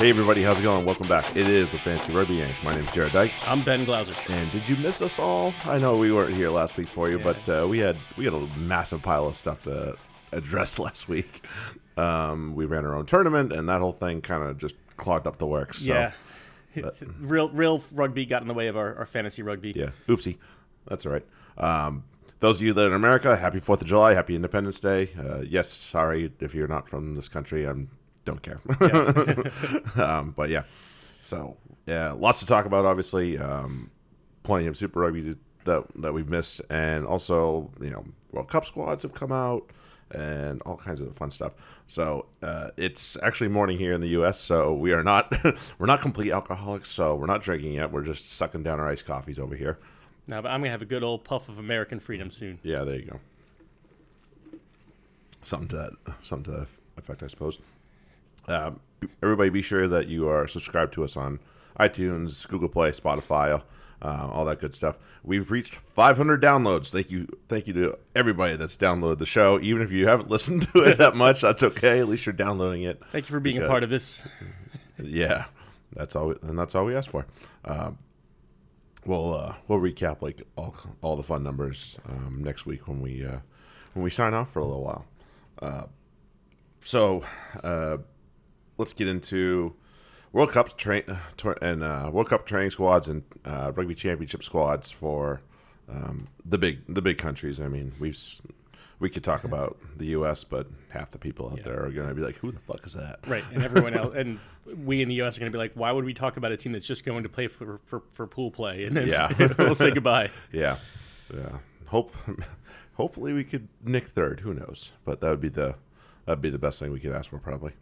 Hey everybody, how's it going? Welcome back. It is the Fantasy Rugby Yanks. My name's Jarrod Dyke. I'm Ben Glauser. And did you miss us all? I know we weren't here last week for you, Yeah. but uh, we had we had a massive pile of stuff to address last week. Um, we ran our own tournament, and that whole thing kind of just clogged up the works. So, yeah. real real rugby got in the way of our, our fantasy rugby. yeah. Oopsie. That's all right. Um, those of you that are in America, happy Fourth of July, happy Independence Day. Uh, yes, sorry if you're not from this country. I don't care. um, but yeah, so yeah, lots to talk about. Obviously, um, plenty of Super Rugby that that we've missed, and also you know World Cup squads have come out and all kinds of fun stuff. So uh, it's actually morning here in the U.S. So we are not we're not complete alcoholics. So we're not drinking yet. We're just sucking down our iced coffees over here. Now, but I'm gonna have a good old puff of American freedom soon. Yeah, there you go. Something to that, something to that effect, I suppose. Um, everybody, be sure that you are subscribed to us on iTunes, Google Play, Spotify, uh, all that good stuff. We've reached 500 downloads. Thank you, thank you to everybody that's downloaded the show. Even if you haven't listened to it that much, that's okay. At least you're downloading it. Thank you for being Okay. a part of this. Yeah, that's all, and that's all we ask for. Um, we'll uh, we'll recap like all all the fun numbers um, next week when we uh, when we sign off for a little while. Uh, so uh, let's get into World Cup train and uh, World Cup training squads and uh, rugby championship squads for um, the big the big countries. I mean, we've we could talk about the U.S., but half the people out Yeah. there are going to be like, "Who the fuck is that?" Right, and everyone else, and we in the U.S. are going to be like, why would we talk about a team that's just going to play for for, for pool play, and then Yeah. we'll say goodbye. Yeah, yeah. Hope, hopefully we could nick third. Who knows? But that would be the that'd be the best thing we could ask for, probably.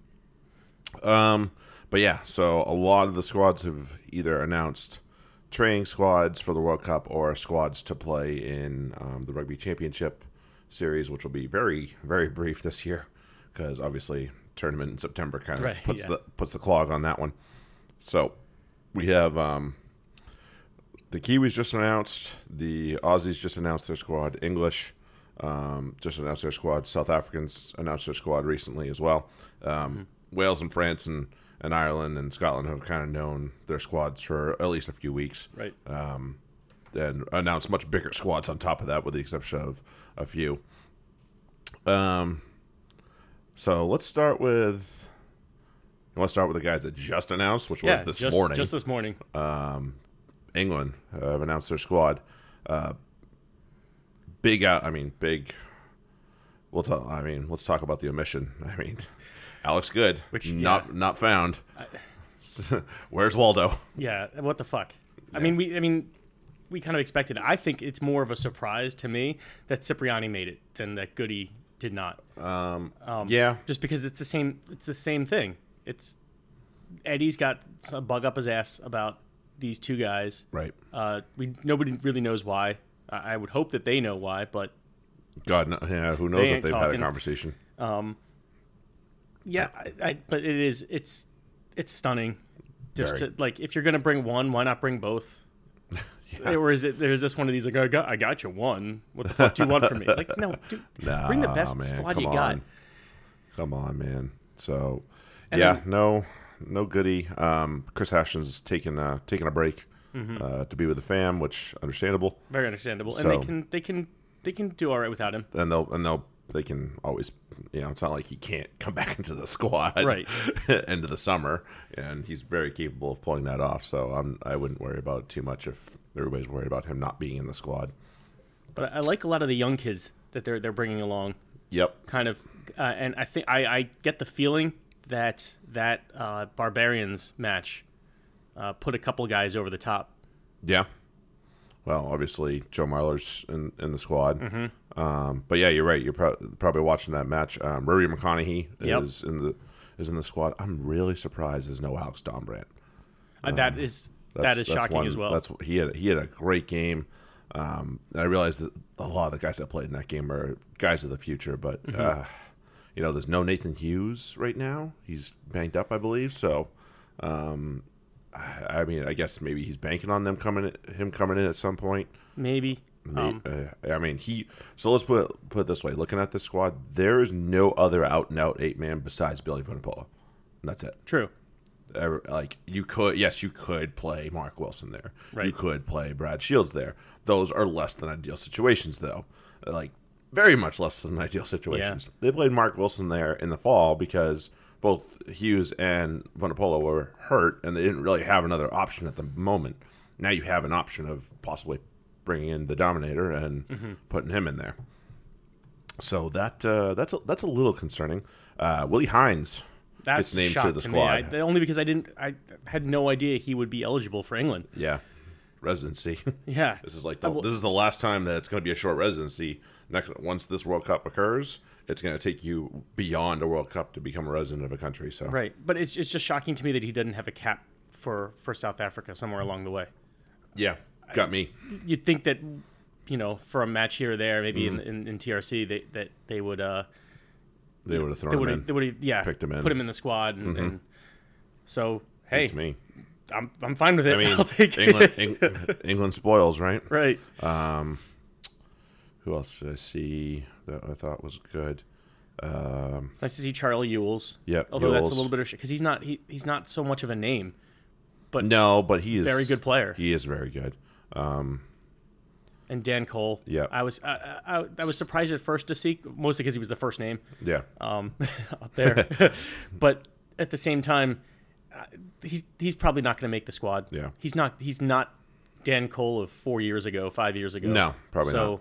Um, but yeah. So a lot of the squads have either announced training squads for the World Cup or squads to play in um, the Rugby Championship series, which will be very very brief this year because obviously tournament in September kind of Right, puts yeah. the puts the clog on that one. So we have um, the Kiwis just announced. The Aussies just announced their squad. English um, just announced their squad. South Africans announced their squad recently as well. Um, Wales and France and, and Ireland and Scotland have kind of known their squads for at least a few weeks Right. and announced much bigger squads on top of that, with the exception of a few. Um, so let's start with. You want to start with the guys that just announced, which yeah, was this just, morning. Just this morning. England uh, have announced their squad. Uh, big out. I mean, big. We'll talk. I mean, let's talk about the omission. I mean, Alex Goode, Which, not yeah. not found. Where's Waldo? Yeah, what the fuck? I mean, we. I mean, we kind of expected. it. I think it's more of a surprise to me that Cipriani made it than that Goody did not. Um. yeah, just because it's the same it's the same thing it's eddie's got a bug up his ass about these two guys right. uh we nobody really knows why i, I would hope that they know why but God, no, yeah, who knows if they've had a conversation. conversation? Yeah I, I but it is it's it's stunning just Very. to like if you're gonna bring one why not bring both or is it there's this one of these like I got I got you one what the fuck do you want from me like no dude, bring the best man, squad you got. Come on, man. So, And yeah, then- no, no goody. Um, Chris Ashton's taking uh, taking a break Mm-hmm. uh, to be with the fam, which understandable. very understandable and So- they can they can they can do all right without him And they'll and they'll they can always you know it's not like he can't come back into the squad Right. into the summer, and he's very capable of pulling that off. So I'm I wouldn't worry about it too much if everybody's worried about him not being in the squad. but I, like a lot of the young kids that they're they're bringing along Yep. kind of, uh, and I think I, I get the feeling that that uh, barbarians match uh, put a couple guys over the top. Yeah. Well, obviously Joe Marler's in, in the squad. Mm-hmm. Um, but yeah, you're right. You're pro- probably watching that match. Um, Ruaridh McConnochie Yep. is in the is in the squad. I'm really surprised there's no Alex Dombrandt. Uh, that is that is shocking one- as well. That's he had he had a great game. Um, I realized that a lot of the guys that played in that game are guys of the future, but Mm-hmm. uh, you know, there's no Nathan Hughes right now. He's banked up, I believe. So, um, I, mean, I guess maybe he's banking on them coming, him coming in at some point. Maybe. May- Um, uh, I mean, he. So let's put put it this way: looking at the squad, there is no other out and out eight man besides Billy Vunipola. That's it. true. Like you could, yes, you could play Mark Wilson there. You could play Brad Shields there. Those are less than ideal situations, though. Like very much less than ideal situations. They played Mark Wilson there in the fall because both Hughes and Vunipola were hurt, and they didn't really have another option at the moment. Now you have an option of possibly bringing in the Dominator and Mm-hmm. putting him in there. So that uh, that's a, that's a little concerning. Uh, Willi Heinz That's gets named to the me. I- squad. only because I didn't. I had no idea he would be eligible for England. Yeah, residency. Yeah. this is like the, will- this is the last time that it's going to be a short residency. Next, once this World Cup occurs, it's going to take you beyond a World Cup to become a resident of a country. So Right, but it's it's just shocking to me that he doesn't have a cap for for South Africa somewhere along the way. yeah, got me. You'd think that you know for a match here or there, maybe Mm-hmm. in, in in TRC, they that they would uh They would have thrown they him in. they would yeah picked him in. Mm-hmm. put him in the squad and, and so hey, It's me. I'm I'm fine with it. I mean, I'll take England, it. Eng- England spoils, right? right. Um, Who else did I see that I thought was good? Um, It's nice to see Charlie Ewels. Yeah, although that's a little bit of because he's not he, he's not so much of a name. But no, but he is Very good player. He is very good. Um, And Dan Cole. Yeah, I was I, I, I was surprised at first to see mostly because he was the first name. yeah, um, up there. but at the same time, he's he's probably not going to make the squad. Yeah. he's not he's not Dan Cole of four years ago, five years ago. No, probably not so,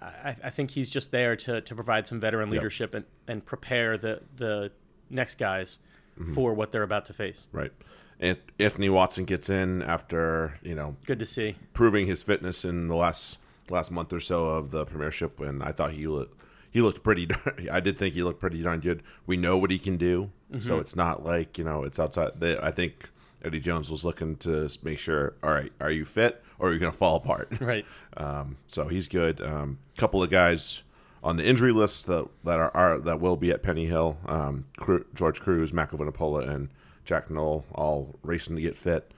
I, I think he's just there to, to provide some veteran leadership and, and prepare the the next guys Mm-hmm. for what they're about to face. right. An- Anthony Watson gets in after you know Good to see. proving his fitness in the last last month or so of the Premiership, and I thought he looked he looked pretty. darn- I did think he looked pretty darn good. We know what he can do, Mm-hmm. so it's not like you know it's outside. The, I think Eddie Jones was looking to make sure. All right, are you fit or you're going to fall apart? Right. Um, so he's good. A um, couple of guys on the injury list that that are, are that will be at Penny Hill. Um, Cru- George Kruis, Macavinapola, and Jack Nowell all racing to get fit.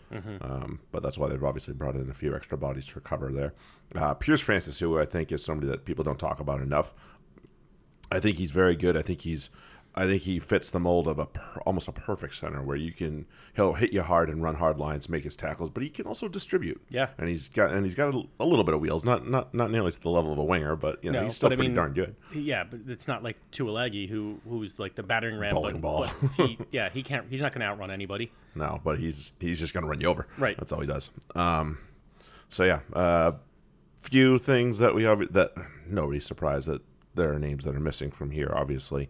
Um, but that's why they've obviously brought in a few extra bodies for cover there. Uh, Piers Francis, who I think is somebody that people don't talk about enough. I think he's very good. I think he's, I think he fits the mold of a per, almost a perfect center where you can he'll hit you hard and run hard lines, make his tackles, but he can also distribute. Yeah. and he's got and he's got a, a little bit of wheels, not not not nearly to the level of a winger, but you know No, he's still but I pretty mean- darn good. Yeah, but it's not like Tuilagi who who's like the battering ram. Bowling but, ball. but he, yeah, he can't. He's not going to outrun anybody. No, but he's he's just gonna run you over. Right. That's all he does. Um, so yeah, uh, few things that we have that nobody's surprised that there are names that are missing from here, obviously,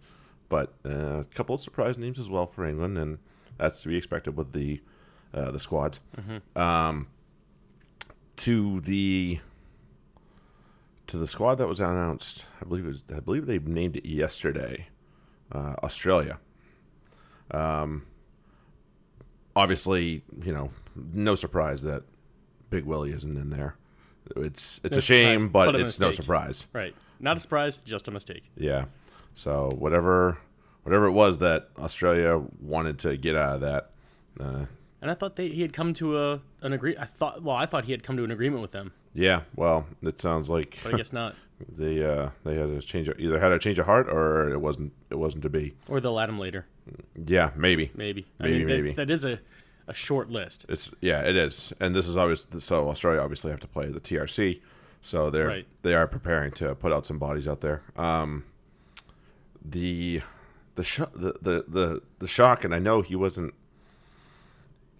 but uh, a couple of surprise names as well for England, and that's to be expected with the uh, the squads. Um, to the to the squad that was announced, I believe it was, I believe they named it yesterday. Uh, Australia obviously, you know, no surprise that Big Willie isn't in there. It's it's No a shame, surprise, but, but a it's no surprise. Right. Not a surprise, just a mistake. Yeah. So whatever whatever it was that Australia wanted to get out of that, uh, And I thought they, he had come to a an agree. I thought well, I thought he had come to an agreement with them, yeah. Well, it sounds like but I guess not. they uh, they had a change either had a change of heart or it wasn't it wasn't to be. Or they'll add him later, Yeah, maybe. maybe. I Maybe, that- maybe. that is a, a short list. It's yeah, it is, and this is always so Australia obviously have to play the TRC, so they're Right. they are preparing to put out some bodies out there. Um, the the, sho- the the the the shock, and I know he wasn't.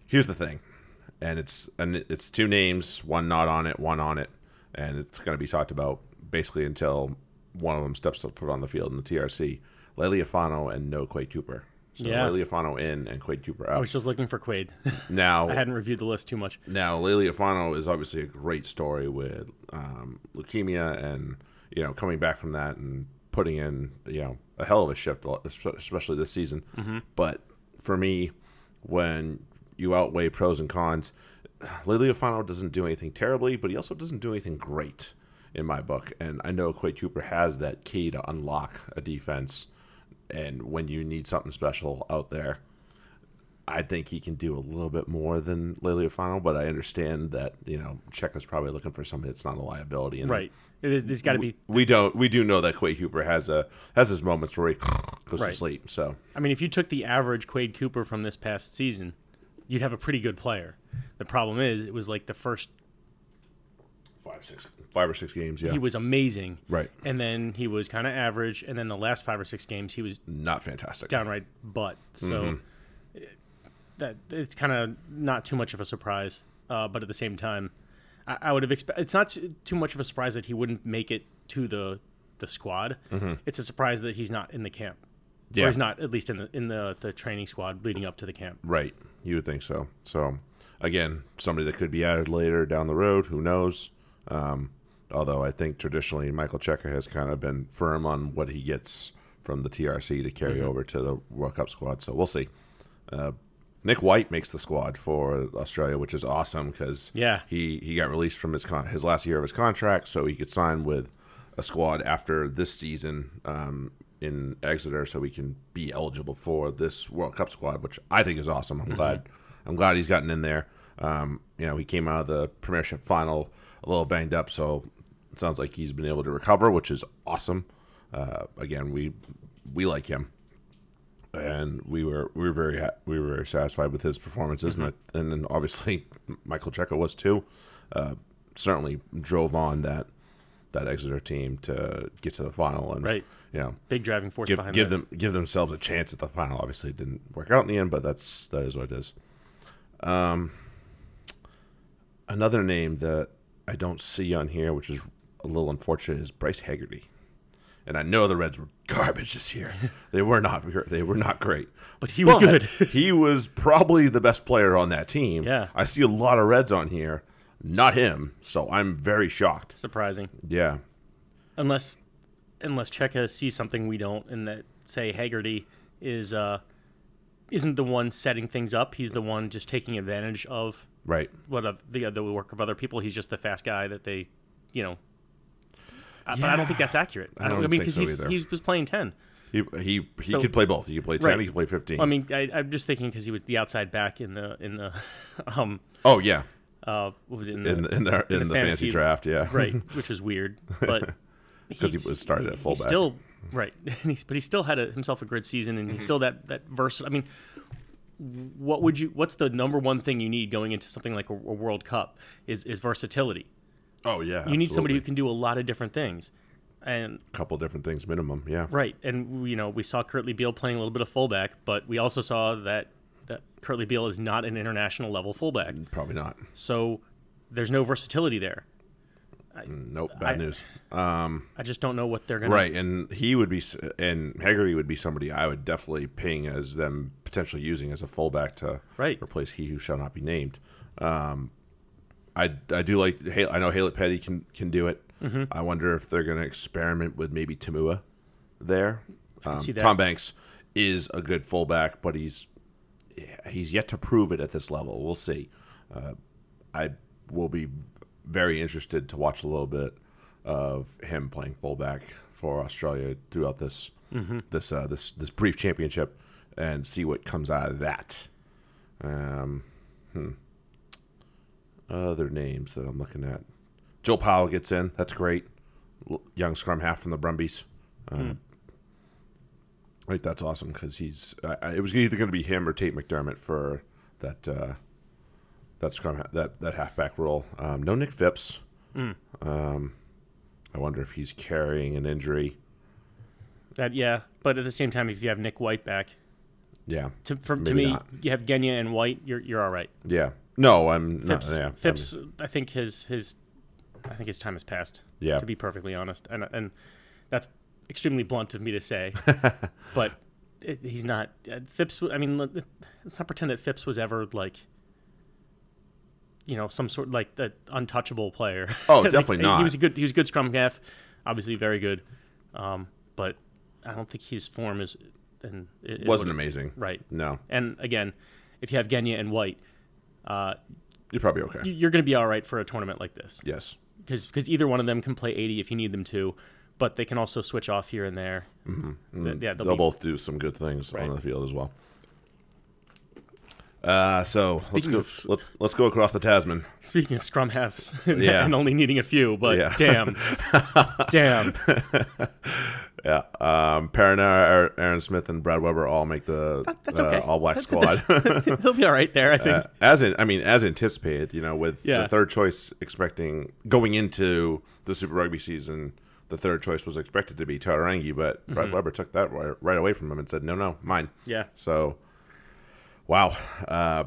Here's the thing, and it's and it's two names, one not on it, one on it, and it's going to be talked about basically until one of them steps up foot on the field in the TRC. Lealiifano and no Quade Cooper. So Yeah. Lealiifano in and Quade Cooper out. I was just looking for Quade. now I hadn't reviewed the list too much. now, Lealiifano is obviously a great story with um, leukemia and you know coming back from that and putting in you know a hell of a shift, especially this season. Mm-hmm. But for me, when you outweigh pros and cons, Lealiifano doesn't do anything terribly, but he also doesn't do anything great in my book. And I know Quade Cooper has that key to unlock a defense, and when you need something special out there. I think he can do a little bit more than Lealiifano, but I understand that you know Czech is probably looking for somebody that's not a liability. And Right. There's got to be. We don't. We do know that Quade Cooper has a has his moments where he goes to sleep. So I mean, if you took the average Quade Cooper from this past season, you'd have a pretty good player. The problem is, it was like the first Five, six, five or six games. Yeah, he was amazing, right. and then he was kind of average, and then the last five or six games he was Not fantastic. downright butt. So it- that it's kind of not too much of a surprise, uh, but at the same time, I, I would have expected. It's not too- too much of a surprise that he wouldn't make it to the the squad. It's a surprise that he's not in the camp. Yeah. Or he's not at least in the in the, the training squad leading up to the camp. Right. You would think so. So, again, somebody that could be added later down the road. Who knows? Um, although I think traditionally Michael Cheika has kind of been firm on what he gets from the TRC to carry over to the World Cup squad. So we'll see. Uh, Nick White makes the squad for Australia, which is awesome because Yeah. he, he got released from his con- his last year of his contract, so he could sign with a squad after this season um, in Exeter, so he can be eligible for this World Cup squad, which I think is awesome. I'm glad I'm glad he's gotten in there. Um, you know, he came out of the Premiership final a little banged up, so it sounds like he's been able to recover, which is awesome. Uh, again, we we like him and we were we were very ha- we were very satisfied with his performances, and, I, and then obviously Michael Cheika was too. Uh, certainly drove on that that Exeter team to get to the final, and Right. you know Big driving force give behind give that. them give themselves a chance at the final. Obviously, it didn't work out in the end, but that's that is what it is. Um, another name that I don't see on here, which is a little unfortunate, is Bryce Hegarty. And I know the Reds were garbage this year. they were not. They were not great. But he was But good. he was probably the best player on that team. Yeah. I see a lot of Reds on here, not him. So I'm very shocked. Surprising. Yeah. unless unless Cheika sees something we don't, and that say Hegarty is uh, isn't the one setting things up. He's the one just taking advantage of Right. what of the the work of other people. He's just the fast guy that they, you know. Uh, But I don't think that's accurate. I don't I mean, think so he's, he was playing ten. He he he So- could play both. He could play ten. Right. He could play fifteen. I mean, I, I'm just thinking because he was the outside back in the in the um oh yeah. uh what was in the, In in the in, the, fantasy, fantasy- draft, yeah. right, which was weird, but because he was started at fullback. Still right, and he's, but he still had a, himself a good season, and Mm-hmm. he's still that that versatile. I mean, what would you? What's the number one thing you need going into something like a, a World Cup? Is is versatility. Oh yeah. You need somebody who can do a lot of different things, and a couple different things minimum. Yeah. right, and you know we saw Kurtley Beale playing a little bit of fullback, but we also saw that. that Kurtley Beale is not an international level fullback, Probably not. so there's no versatility there. Nope. Bad I- news. Um. I just don't know what they're gonna. Right, and he would be, and Hegarty would be somebody I would definitely ping as them potentially using as a fullback to Right. replace he who shall not be named. Um, I, I do like I know Haylett-Petty can can do it. Mm-hmm. I wonder if they're going to experiment with maybe Tamua there. Um, see that. Tom Banks is a good fullback, but he's he's yet to prove it at this level. We'll see. Uh, I will be very interested to watch a little bit of him playing fullback for Australia throughout this this uh, this this brief championship and see what comes out of that. Um, hmm. Other names that I'm looking at. Joe Powell gets in. That's great. Young scrum half from the Brumbies. Uh, Right, that's awesome because he's. Uh, it was either going to be him or Tate McDermott for that uh, that scrum that that halfback role. Um, no Nick Phipps. Um, I wonder if he's carrying an injury. That yeah, but at the same time, if you have Nick White back, Yeah, to, for, to me, not. you have Genia and White, you're you're all right. yeah. No, I'm Phipps, not. Yeah, Phipps, I think his his, I think his time has passed. Yeah. to be perfectly honest, and and that's extremely blunt of me to say, but it, he's not. Uh, Phipps, I mean, let- let's not pretend that Phipps was ever like. You know, some sort like the untouchable player. Oh, Like, definitely He was a good. He was a good scrum half, obviously very good, um, but I don't think his form is. And it, it wasn't amazing. right. No, And again, if you have Genia and White, uh, you're probably okay. you- you're going to be all right for a tournament like this yes. because either one of them can play 80 if you need them to, but they can also switch off here and there. Mm-hmm. Yeah, they'll, They'll be, both do some good things Right. on the field as well. Uh, so let's go. of- let, let's go across the Tasman. Speaking of scrum halves Yeah. and only needing a few, but Yeah. damn, damn, Yeah, um, Perenara, Aaron Smith, and Brad Weber all make the that's uh, okay. All Black squad. He'll be all right there, I think. Uh, as in, I mean, as anticipated, you know, with Yeah. the third choice expecting going into the Super Rugby season, the third choice was expected to be Tarangi, but Mm-hmm. Brad Weber took that right, right away from him and said, "No, no, mine." yeah. So, wow, uh,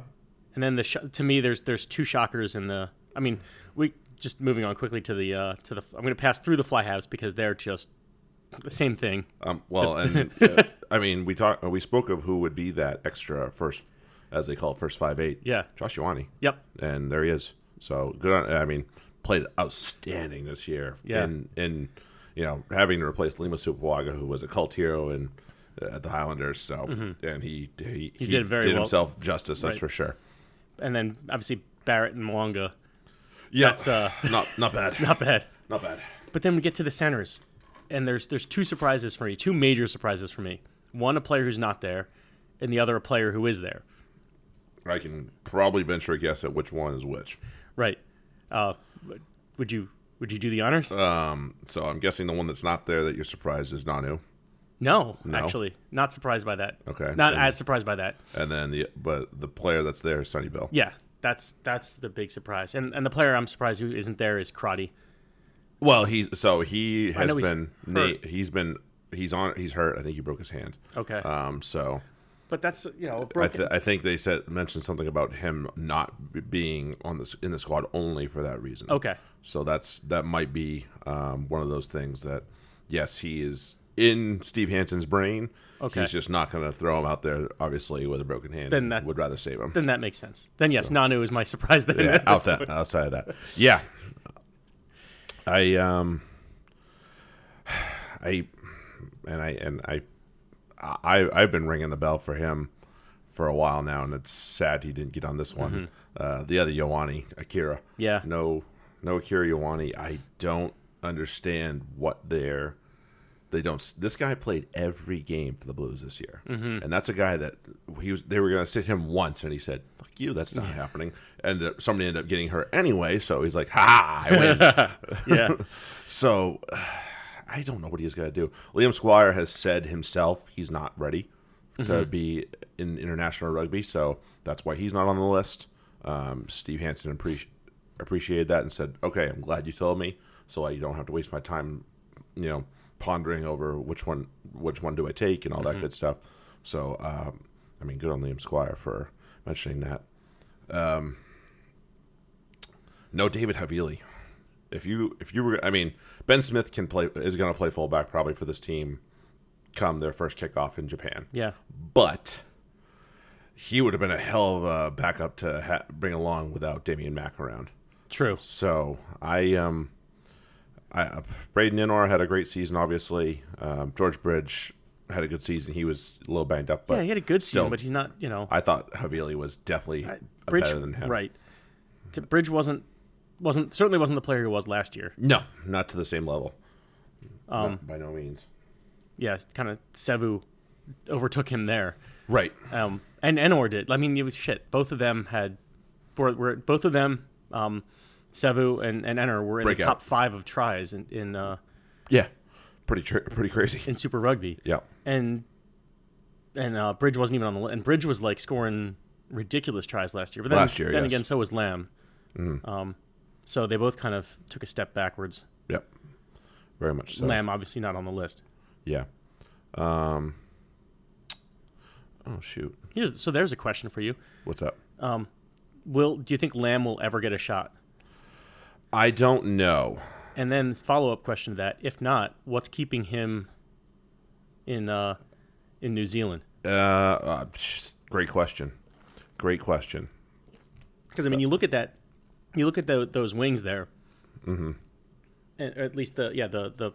And then the sh- to me, there's there's two shockers in the. I mean, we just moving on quickly to the uh, to the. I'm going to pass through the fly halves because they're just the same thing. um, well, and uh, I mean, we talked, we spoke of who would be that extra first, as they call it, first five eight. Yeah. Josh Ioane. Yep. and there he is. So good on. I mean, played outstanding this year. Yeah. In in you know having to replace Lima Sopoaga, who was a cult hero uh, at the Highlanders. So and he he, he, did very well. himself justice. That's Right. for sure. And then obviously Barrett and Mo'unga. Yeah, That's, uh, not not bad. Not bad. not bad. But then we get to the centers, and there's there's two surprises for me, two major surprises for me. One, a player who's not there, and the other, a player who is there. I can probably venture a guess at which one is which. Right. Uh, would you would you do the honors? Um, so I'm guessing the one that's not there that you're surprised is Nanu, no, no. actually, not surprised by that. Okay, Not then- as surprised by that. and then the but the player that's there is Sonny Bill. Yeah, that's that's the big surprise. And and the player I'm surprised who isn't there is Crotty. Well, he's so he has he's been na- he's been he's on he's hurt. I think he broke his hand. Okay. Um, so but that's you know I, th- I think they said mentioned something about him not being on this in the squad only for that reason. okay. So that's that might be um, one of those things that yes, he is in Steve Hansen's brain. Okay. He's just not going to throw him out there, obviously, with a broken hand. Then that- would rather save him. Then that makes sense. Then yes, Nanu is my surprise. Then yeah, out that outside of that. Yeah. I um I and I and I I I've been ringing the bell for him for a while now and it's sad he didn't get on this one. Uh the other Ioane, Akira. Yeah. No no Akira Ioane. I don't understand what they're they don't. This guy played every game for the Blues this year, mm-hmm. and that's a guy that he was. They were going to sit him once, and he said, "Fuck you, that's not happening." And uh, somebody ended up getting hurt anyway, so he's like, "Ha, I win." yeah. so I don't know what he's going to do. Liam Squire has said himself he's not ready to be in international rugby, so that's why he's not on the list. Um, Steve Hansen appreci- appreciated that and said, "Okay, I'm glad you told me, so I don't have to waste my time, you know, pondering over which one which one do I take and all that good stuff." So, um, I mean, good on Liam Squire for mentioning that. Um, no David Havili. If you if you were, I mean, Ben Smith can play is going to play fullback probably for this team come their first kickoff in Japan Yeah. but he would have been a hell of a backup to ha- bring along without Damian Mack around. True. So I um, I uh, Braydon Ennor had a great season. Obviously, um, George Bridge had a good season. He was a little banged up, but Yeah, he had a good season, still, but he's not. You know, I thought Havili was definitely Bridge. better than him. Right. Bridge wasn't wasn't certainly wasn't the player he was last year. No, not to the same level. Um, by no means. Yeah, kind of Sevu overtook him there. Right. Um, and Ennor did. I mean, it was shit. Both of them had, were, were both of them, um, Sevu and, and Ennor were in Breakout. the top five of tries in in, uh, Yeah. Pretty tr- pretty crazy. in Super Rugby. Yeah. And and uh, Bridge wasn't even on the list. And Bridge was like scoring ridiculous tries last year. But then, Last year, then yes. again, so was Lamb. Um, so they both kind of took a step backwards. Yep. Very much so. Lamb obviously not on the list. Yeah. Um. Oh shoot. Here's, so there's a question for you. What's up? Um, Will do you think Lamb will ever get a shot? I don't know. And then follow up question to that: If not, what's keeping him in uh, in New Zealand? Uh, uh, great question. Great question. Because I mean, you look at that, you look at tho- those wings there, mm-hmm. and, or at least the yeah the the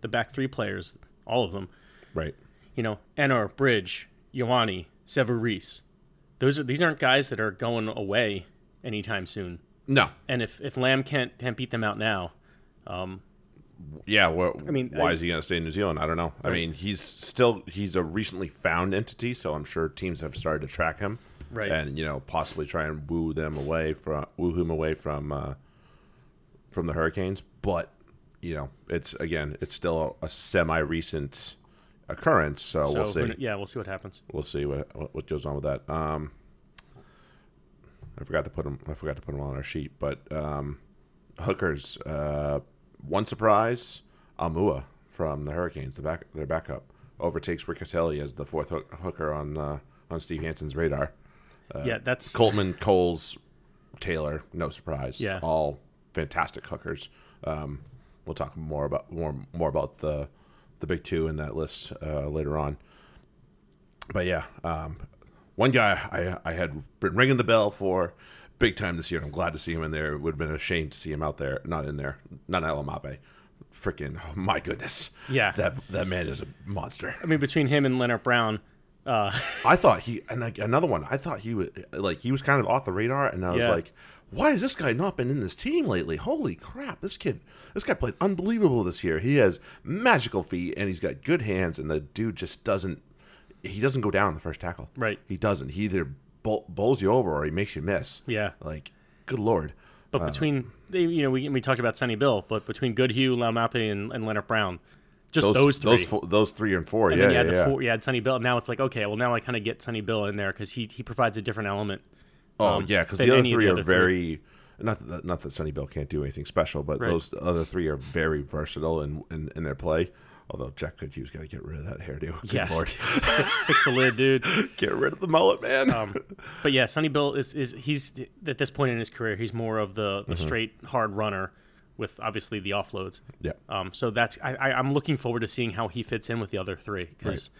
the back three players, all of them. Right. You know, Ennor, Bridge, Ioane, Sevu Reece. Those are these aren't guys that are going away anytime soon. No. And if if Lamb can't can't beat them out now, Yeah. Well, I mean, why I- is he going to stay in New Zealand? I don't know. I mean, he's still he's a recently found entity, so I'm sure teams have started to track him, Right. And you know, possibly try and woo them away from woo him away from uh, from the Hurricanes. But you know, it's again, it's still a, semi recent occurrence. So, So we'll see. yeah, we'll see what happens. We'll see what what- what goes on with that. Um, I forgot to put them. I forgot to put them on our sheet, but um, hookers. Uh, one surprise, Aumua from the Hurricanes, the back their backup overtakes Riccitelli as the fourth hook, hooker on uh, on Steve Hansen's radar. yeah, that's Coltman, Coles, Taylor, no surprise. Yeah. all fantastic hookers. Um, we'll talk more about more more about the the big two in that list uh, later on. But yeah, um, one guy I I had been ringing the bell for big time this year. and I'm glad to see him in there. It would have been a shame to see him out there, not in there, not Laumape. Freaking, oh my goodness. Yeah. that that man is a monster. I mean, between him and Lienert-Brown, uh, I thought he and like another one. I thought he was like he was kind of off the radar, and I was Yeah. like, why has this guy not been in this team lately? Holy crap! This kid, this guy played unbelievable this year. He has magical feet, and he's got good hands, and the dude just doesn't. He doesn't go down the first tackle. Right. He doesn't. He either bowl, bowls you over or he makes you miss. yeah. Like, good lord. But Uh, between they, you know, we, we talked about Sonny Bill, but between Goodhue, Laumape, and, and Lienert-Brown, just those, three. those, fo- those three and four. and yeah, you yeah, had the yeah. four, you had Sonny Bill. Now it's like okay, well now I kind of get Sonny Bill in there because he he provides a different element. Oh um, yeah, because the other three the are other three. very not that not that Sonny Bill can't do anything special, but Right. those other three are very versatile in, in, in their play. Although Jack Goodhue's got to get rid of that hairdo. Good Yeah, lord, fix, fix the lid, dude. get rid of the mullet, man. Um, but yeah, Sonny Bill is, is he's at this point in his career, he's more of the, Mm-hmm. straight hard runner with obviously the offloads. yeah, Um, so that's I, I, I'm looking forward to seeing how he fits in with the other three because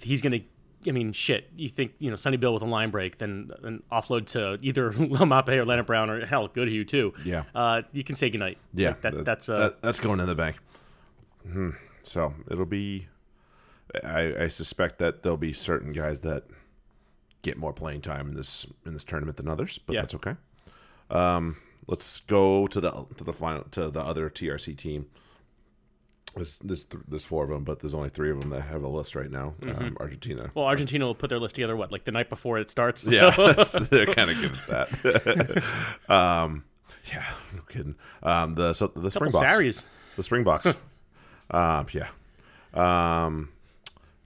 he's gonna. I mean, shit. You think you know Sonny Bill with a line break, then an offload to either Laumape or Lienert-Brown or hell, Goodhue too. Yeah. Uh, you can say goodnight. yeah. Like, that, that- that's uh, that- that's going in the bank. Hmm. So it'll be. I, I suspect that there'll be certain guys that get more playing time in this in this tournament than others, but Yeah. that's okay. Um, let's go to the to the final to the other TRC team. There's this there's four of them, but there's only three of them that have a list right now. Um, Argentina. well, Argentina will put their list together. What like the night before it starts? Yeah, that's, they're kind of good at that. um, yeah, no kidding. Um, the so the Couple Springboks. Sarries. The Springboks. Um, yeah. Um,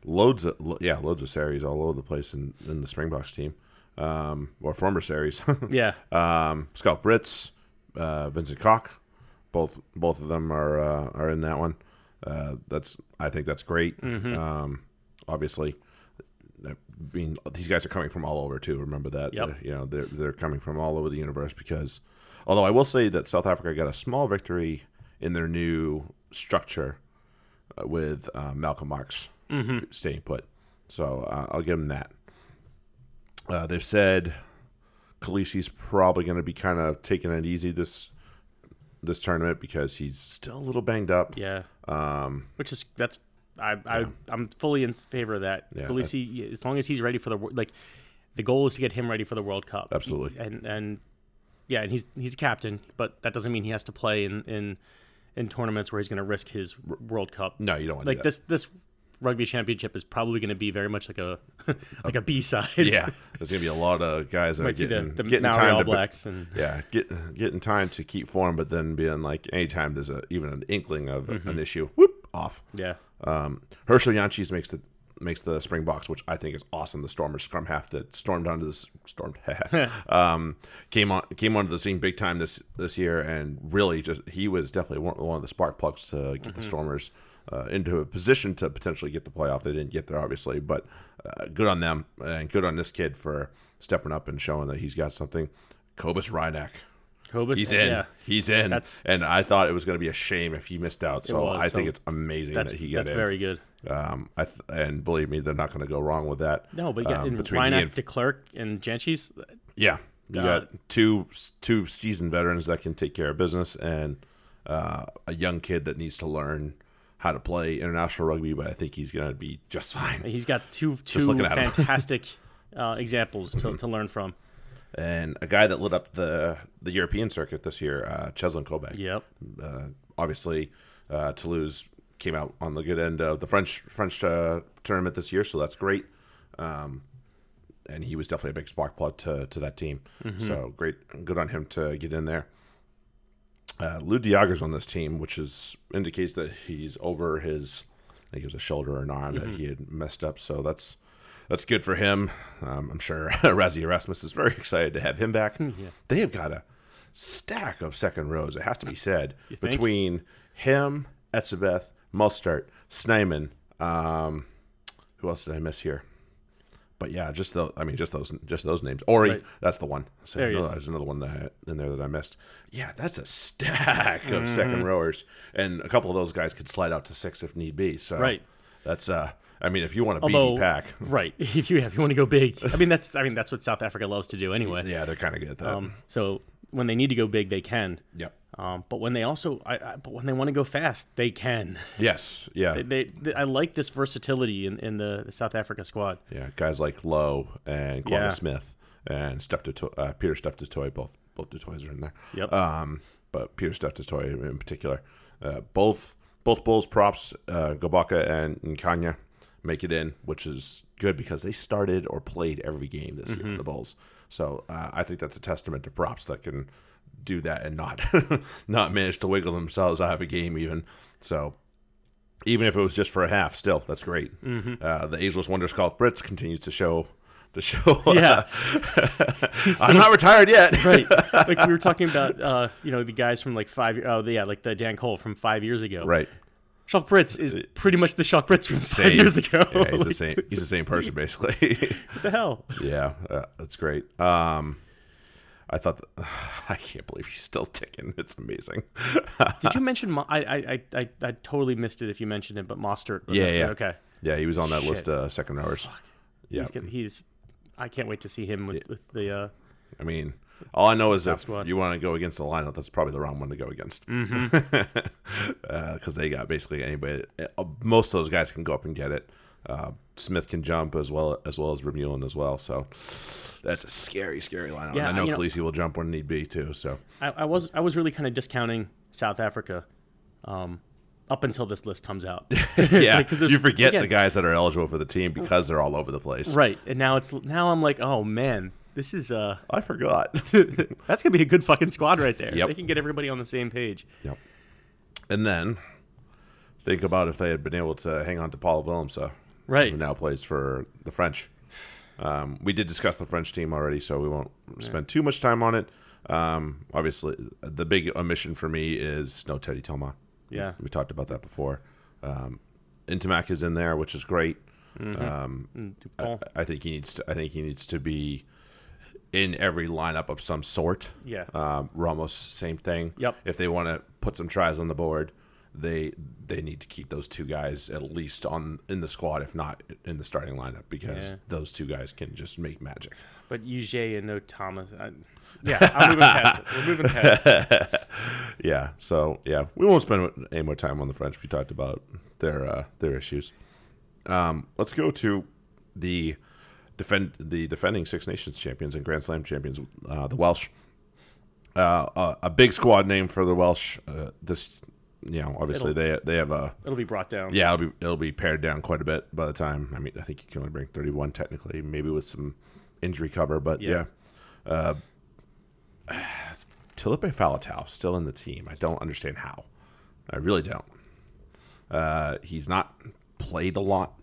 loads of lo- yeah, loads of Sarries all over the place in, in the Springboks team. Um, or former Sarries. Yeah. um, Schalk Brits, uh, Vincent Koch, both both of them are uh, are in that one. Uh, that's I think that's great. Mm-hmm. Um, obviously, that being these guys are coming from all over too. Remember that. Yep. Uh, you know they're they're coming from all over the universe because although I will say that South Africa got a small victory in their new structure uh, with uh, Malcolm Marx Mm-hmm. staying put. So uh, I'll give him that. Uh, they've said Kolisi's probably going to be kind of taking it easy this this tournament because he's still a little banged up. Yeah. Um, Which is that's I I I'm fully in favor of that. Yeah, Kolisi, as long as he's ready for the like, the goal is to get him ready for the World Cup. Absolutely. And and yeah, and he's he's a captain, but that doesn't mean he has to play in in, in tournaments where he's going to risk his World Cup. no, you don't want to Like do that. this this rugby championship is probably going to be very much like a like a B side. Yeah, there's going to be a lot of guys that are Might see the, getting, the getting time All to Blacks and yeah, get getting time to keep form, but then being like anytime there's a even an inkling of Mm-hmm. an issue, whoop off. yeah. Um, Herschel Jantjies makes the makes the Springboks, which I think is awesome. The Stormers scrum half that stormed onto this stormed um, came on came onto the scene big time this this year, and really just he was definitely one, one of the spark plugs to get the Stormers uh, into a position to potentially get the playoff. They didn't get there, obviously, but uh, good on them and good on this kid for stepping up and showing that he's got something. Cobus Reinach. Cobus, He's in. Yeah. He's in. That's- and I thought it was going to be a shame if he missed out. So was, I think it's amazing that he got that's in. very good. Um, I th- and believe me, they're not going to go wrong with that. No, but yeah, Um, between Reinach, and- De Klerk, and Jantjies, yeah, you Uh, got two two seasoned veterans that can take care of business, and uh, a young kid that needs to learn how to play international rugby. But I think he's going to be just fine. he's got two two looking at him. fantastic uh, examples to, to learn from. And a guy that lit up the the European circuit this year, uh, Cheslin Kolbe. Yep. uh, obviously uh, Toulouse came out on the good end of the French French uh, tournament this year, so that's great. Um, and he was definitely a big spark plug to, to that team. So great, good on him to get in there. Uh, Lood de Jager's on this team, which is indicates that he's over his, I think it was a shoulder or an arm that he had messed up. So that's that's good for him. Um, I'm sure Rassie Erasmus is very excited to have him back. They have got a stack of second rows. It has to be said between him, Etzebeth, Mostert, Snyman. Um, who else did I miss here? But yeah, just those. I mean, just those. Just those names. Orie, Right. that's the one. So There no, there's another one that I, in there that I missed. Yeah, that's a stack of Mm-hmm. second rowers, and a couple of those guys could slide out to six if need be. So Right. that's uh. I mean, if you want a Although, pack, right? If you if you want to go big, I mean that's I mean that's what South Africa loves to do anyway. yeah, they're kind of good at that. Um, so when they need to go big, they can. yep. Um, but when they also, I, I, but when they want to go fast, they can. Yes. Yeah. They, they, I like this versatility in, in the, the South Africa squad. Yeah, guys like Louw and Kwagga Yeah. Smith and Steph Duto- uh, Pieter-Steph du Toit, both both du Toits are in there. Yep. Um, but Pieter-Steph du Toit in particular, uh, both both Bulls props, uh, Gqoboka and, and Kanya make it in, which is good because they started or played every game this year for the Bulls. So uh, I think that's a testament to props that can do that and not not manage to wiggle themselves out of a game even. So even if it was just for a half, still that's great. Uh, the ageless wonder Schalk Brits continues to show the show. Yeah. I'm not retired yet. right. Like we were talking about, uh, you know, the guys from like five. Oh, yeah, like the Dan Cole from five years ago. right. Schalk Brits is pretty much the Schalk Brits from five Same. years ago. Yeah, he's the same. He's the same person basically. What the hell? yeah, uh, that's great. Um, I thought I can't believe he's still ticking. It's amazing. Did you mention? Mo- I, I, I, I, totally missed it if you mentioned it, but Mostert. Yeah, yeah. Okay. yeah, he was on that Shit. list of second rowers. Yeah, He's, gonna, he's. I can't wait to see him with, with the. Uh, I mean, all I know is if squad. you want to go against the lineup, that's probably the wrong one to go against. Because they got basically anybody. uh, Most of those guys can go up and get it. Uh, Smith can jump as well as well as Remulan as well. So that's a scary, scary lineup. Yeah, and I know you know- Kolisi will jump when need be too. So I, I was I was really kind of discounting South Africa, um, up until this list comes out. yeah, like- you forget the guys that are eligible for the team because they're all over the place. right, and now it's now I'm like, oh man, this is uh, I forgot. that's gonna be a good fucking squad right there. Yep. They can get everybody on the same page. yep. And then think about if they had been able to hang on to Paul Willemse. Right. who now plays for the French. Um, we did discuss the French team already, so we won't spend too much time on it. Um, obviously, the big omission for me is no Teddy Thomas. Yeah. we talked about that before. Um, Ntamack is in there, which is great. Um, Mm, Dupont. I think he needs to. I think he needs to be in every lineup of some sort. Yeah. Um, Ramos, same thing. Yep. If they want to put some tries on the board, they they need to keep those two guys at least on in the squad, if not in the starting lineup, because Yeah. those two guys can just make magic. But UJ and no Thomas. I, yeah, I'm moving past it. We're moving past it. Yeah. So yeah, we won't spend any more time on the French. We talked about their uh, their issues. Um, let's go to the defend the defending Six Nations champions and Grand Slam champions, uh, the Welsh. Uh, a, a big squad name for the Welsh. Uh, this, you know, obviously they they have a It'll be brought down. yeah, it'll be it'll be pared down quite a bit by the time. I mean, I think you can only bring thirty one technically, maybe with some injury cover, but yeah. Yeah. Uh, Taulupe Faletau still in the team. I don't understand how. I really don't. Uh, he's not played a lot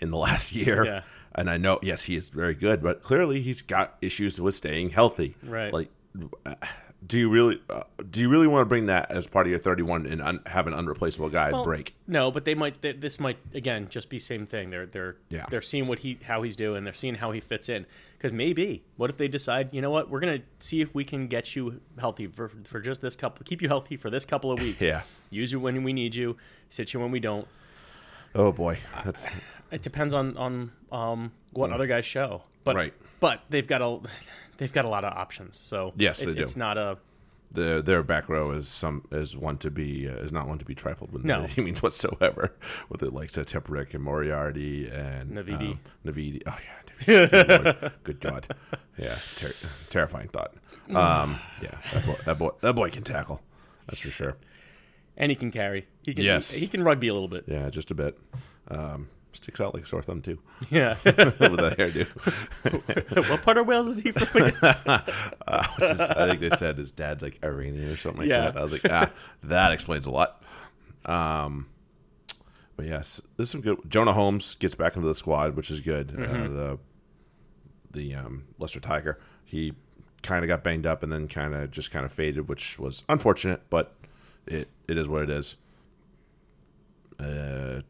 in the last year, Mm-hmm. Yeah. and I know yes he is very good, but clearly he's got issues with staying healthy. Right. Like, do you really uh, do you really want to bring that as part of your thirty one and un- have an unreplaceable guy Well, break? No, but they might. They, this might again just be same thing. They're they're Yeah. they're seeing what he how he's doing. They're seeing how he fits in. Because maybe what if they decide, you know what, we're gonna see if we can get you healthy for for just this couple, keep you healthy for this couple of weeks. Yeah. Use you when we need you, sit you when we don't. Oh boy, that's It depends on on um what other guys show. But Right. but they've got a they've got a lot of options. So Yes, do. it's not a their their back row is some is one to be uh, is not one to be trifled with. No. any means whatsoever. With it like Tipuric and Moriarty and Navidi. um, Navidi. Oh yeah, Navidi. Good Good God. Yeah, ter- terrifying thought. Um, yeah, that boy, that boy that boy can tackle. That's for sure. and he can carry. He can Yes. he, can rugby a little bit. Yeah, just a bit. Um, sticks out like a sore thumb too, Yeah. with that hairdo. what part of Wales is he from? Uh, his, I think they said his dad's like Iranian or something like Yeah. that. I was like, ah, that explains a lot. Um, but yes, there's some good. Jonah Holmes gets back into the squad, which is good. Uh, Mm-hmm. the the um, Leicester Tiger, he kind of got banged up and then kind of just kind of faded, which was unfortunate, but it it is what it is. Uh,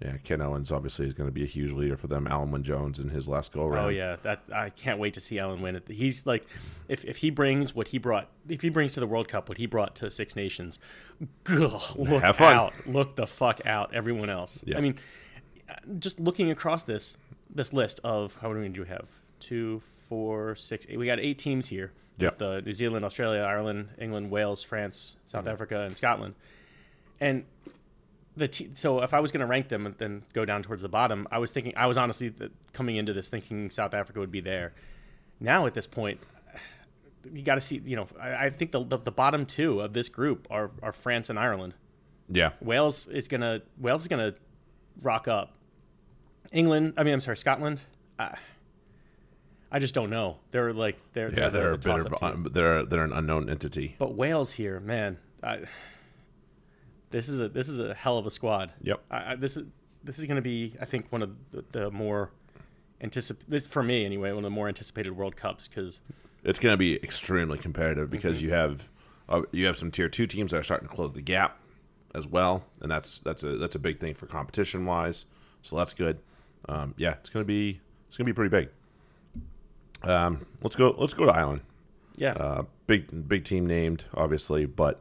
yeah, Ken Owens obviously is going to be a huge leader for them. Alun Wyn Jones in his last go around. Oh yeah, that I can't wait to see Alan win it. He's like, if, if he brings what he brought, if he brings to the World Cup what he brought to Six Nations, ugh, look Have fun. out, look the fuck out, everyone else. Yeah. I mean, just looking across this this list of how many do we have? Two, four, six, eight. We got eight teams here. Yeah. With uh, New Zealand, Australia, Ireland, England, Wales, France, South Mm-hmm. Africa, and Scotland. And the te- so if I was going to rank them and then go down towards the bottom, I was thinking I was honestly th- coming into this thinking South Africa would be there. Now at this point, you got to see. You know, I, I think the, the the bottom two of this group are are France and Ireland. Yeah, Wales is gonna Wales is gonna rock up. England, I mean, I'm sorry, Scotland. I, I just don't know. They're like they're yeah, they're a the bit of, toss-up team. un- they're they're an unknown entity. But Wales here, man, I, this is a this is a hell of a squad. Yep. I, I, this is this is going to be, I think, one of the, the more anticip this for me anyway, one of the more anticipated World Cups because It's going to be extremely competitive because you have uh, you have some tier two teams that are starting to close the gap as well, and that's that's a that's a big thing for competition wise. So that's good. Um, yeah, it's going to be it's going to be pretty big. Um, let's go let's go to Ireland. yeah, Uh, big big team named obviously, but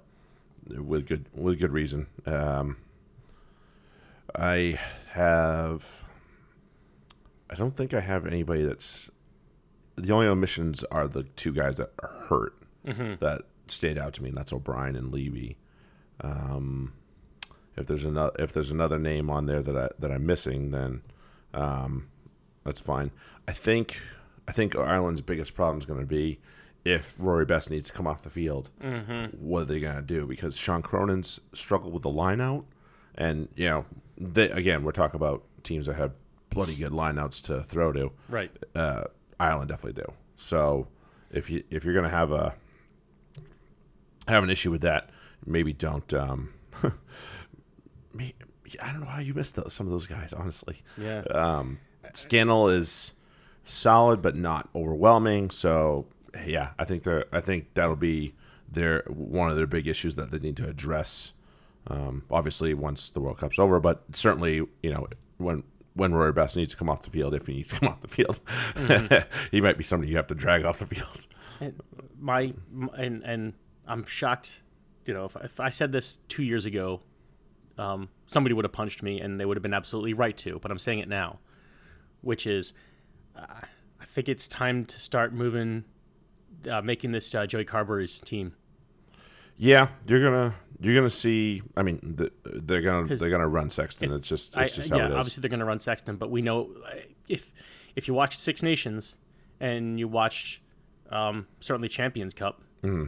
with good with good reason. Um, I have. I don't think I have anybody that's. The only omissions are the two guys that are hurt that stayed out to me, and that's O'Brien and Leavy. Um, if there's another if there's another name on there that I that I'm missing, then um, that's fine. I think I think Ireland's biggest problem is going to be if Rory Best needs to come off the field. What are they going to do? Because Sean Cronin's struggled with the line out, and you know, they, again, we're talking about teams that have bloody good lineouts to throw to. right. Uh, Ireland definitely do. So if you if you're going to have a have an issue with that, maybe don't. Um, me, I don't know how you missed those, some of those guys, honestly. Yeah. Um, Scannell is solid, but not overwhelming. So yeah, I think they're, I think that'll be their one of their big issues that they need to address. Um, obviously, once the World Cup's over, but certainly, you know, when when Rory Best needs to come off the field, if he needs to come off the field, he might be somebody you have to drag off the field. And my, my and and I'm shocked. You know, if, if I said this two years ago, um, somebody would have punched me, and they would have been absolutely right to. But I'm saying it now, which is, uh, I think it's time to start moving, uh, making this uh, Joey Carbery's team. Yeah, you're gonna you're gonna see. I mean, the, they're gonna they're gonna run Sexton. it's just it's just how yeah, it is. obviously they're going to run Sexton, but we know uh, if if you watched Six Nations and you watched um, certainly Champions Cup, Mm-hmm.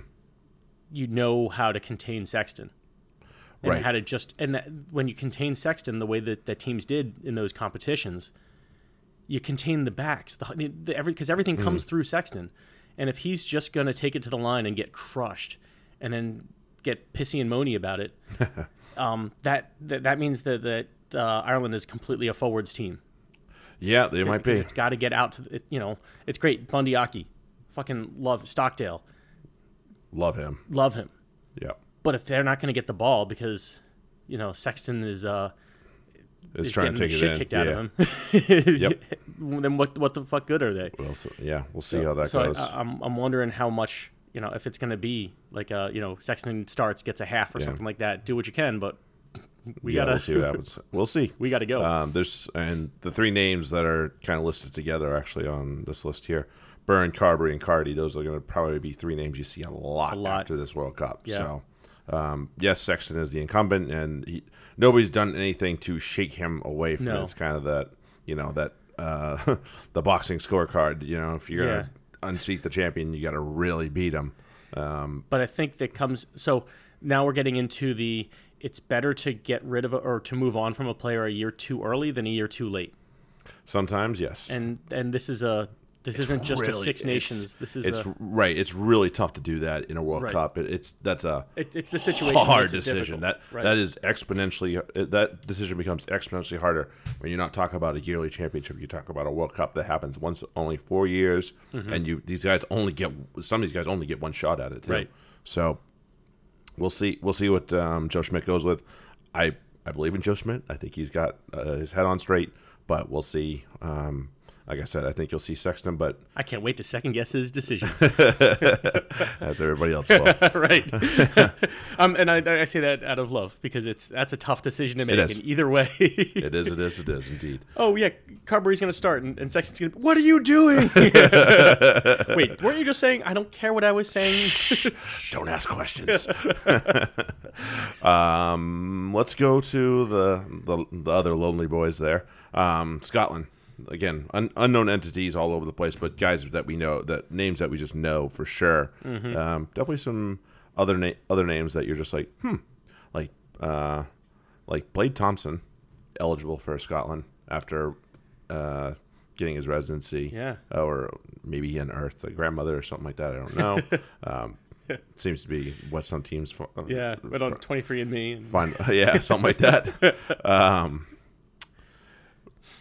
you know how to contain Sexton. And Right. how to just and that, when you contain Sexton the way that, that teams did in those competitions, you contain the backs, the, the every because everything Mm-hmm. comes through Sexton, and if he's just going to take it to the line and get crushed, and then get pissy and moany about it, um, that, that that means that that uh, Ireland is completely a forwards team. yeah, they might be. It's got to get out to the, you know. It's great. Bundee Aki, fucking love Stockdale, Love him. love him. Yeah, But if they're not going to get the ball because you know Sexton is uh is trying to take shit it in. kicked out yeah. of him, then what what the fuck good are they? Well, so, yeah, we'll see how that so goes. I, I'm I'm wondering how much you know if it's going to be like uh you know Sexton starts gets a half or Yeah. something like that. Do what you can, but we yeah, gotta we'll see what happens. We'll see. we gotta go. Um, there's and the three names that are kind of listed together actually on this list here: Byrne, Carbery, and Carty. Those are going to probably be three names you see a lot, lot. after this World Cup. Yeah. So, um, yes, Sexton is the incumbent, and he, nobody's done anything to shake him away from No. it. It's kind of that you know that uh, the boxing scorecard. You know, if you're going to unseat the champion, you got to really beat him. Um, but I think that comes so now we're getting into the it's better to get rid of a, or to move on from a player a year too early than a year too late. Sometimes, yes. And and this is a this isn't just a really- Six it's- Nations. This is it's a, right. It's really tough to do that in a World Right. Cup. It, it's that's a it, it's the situation. hard decision. That Right. that is exponentially that decision becomes exponentially harder when you're not talking about a yearly championship. You talk about a World Cup that happens once only four years, Mm-hmm. and you these guys only get some of these guys only get one shot at it. Too. Right. So we'll see. We'll see what um, Joe Schmidt goes with. I I believe in Joe Schmidt. I think he's got uh, his head on straight, but we'll see. Um, like I said, I think you'll see Sexton, but I can't wait to second guess his decisions. as everybody else will. right. um, and I, I say that out of love because it's that's a tough decision to make. And either way, it is. It is. It is indeed. oh yeah, Carbery's going to start and, and Sexton's going to. What are you doing? Wait, weren't you just saying I don't care what I was saying? Don't ask questions. um, let's go to the, the the other lonely boys there. Um, Scotland. Again, un, unknown entities all over the place, but guys that we know, that names that we just know for sure. Um, definitely some other na- other names that you're just like, hmm, like uh, like Blade Thomson, eligible for Scotland after uh, getting his residency. Yeah. or maybe he unearthed a grandmother or something like that. I don't know. um, seems to be what some teams uh, yeah, but on 23 and Me. Find. Yeah, something like that. Um,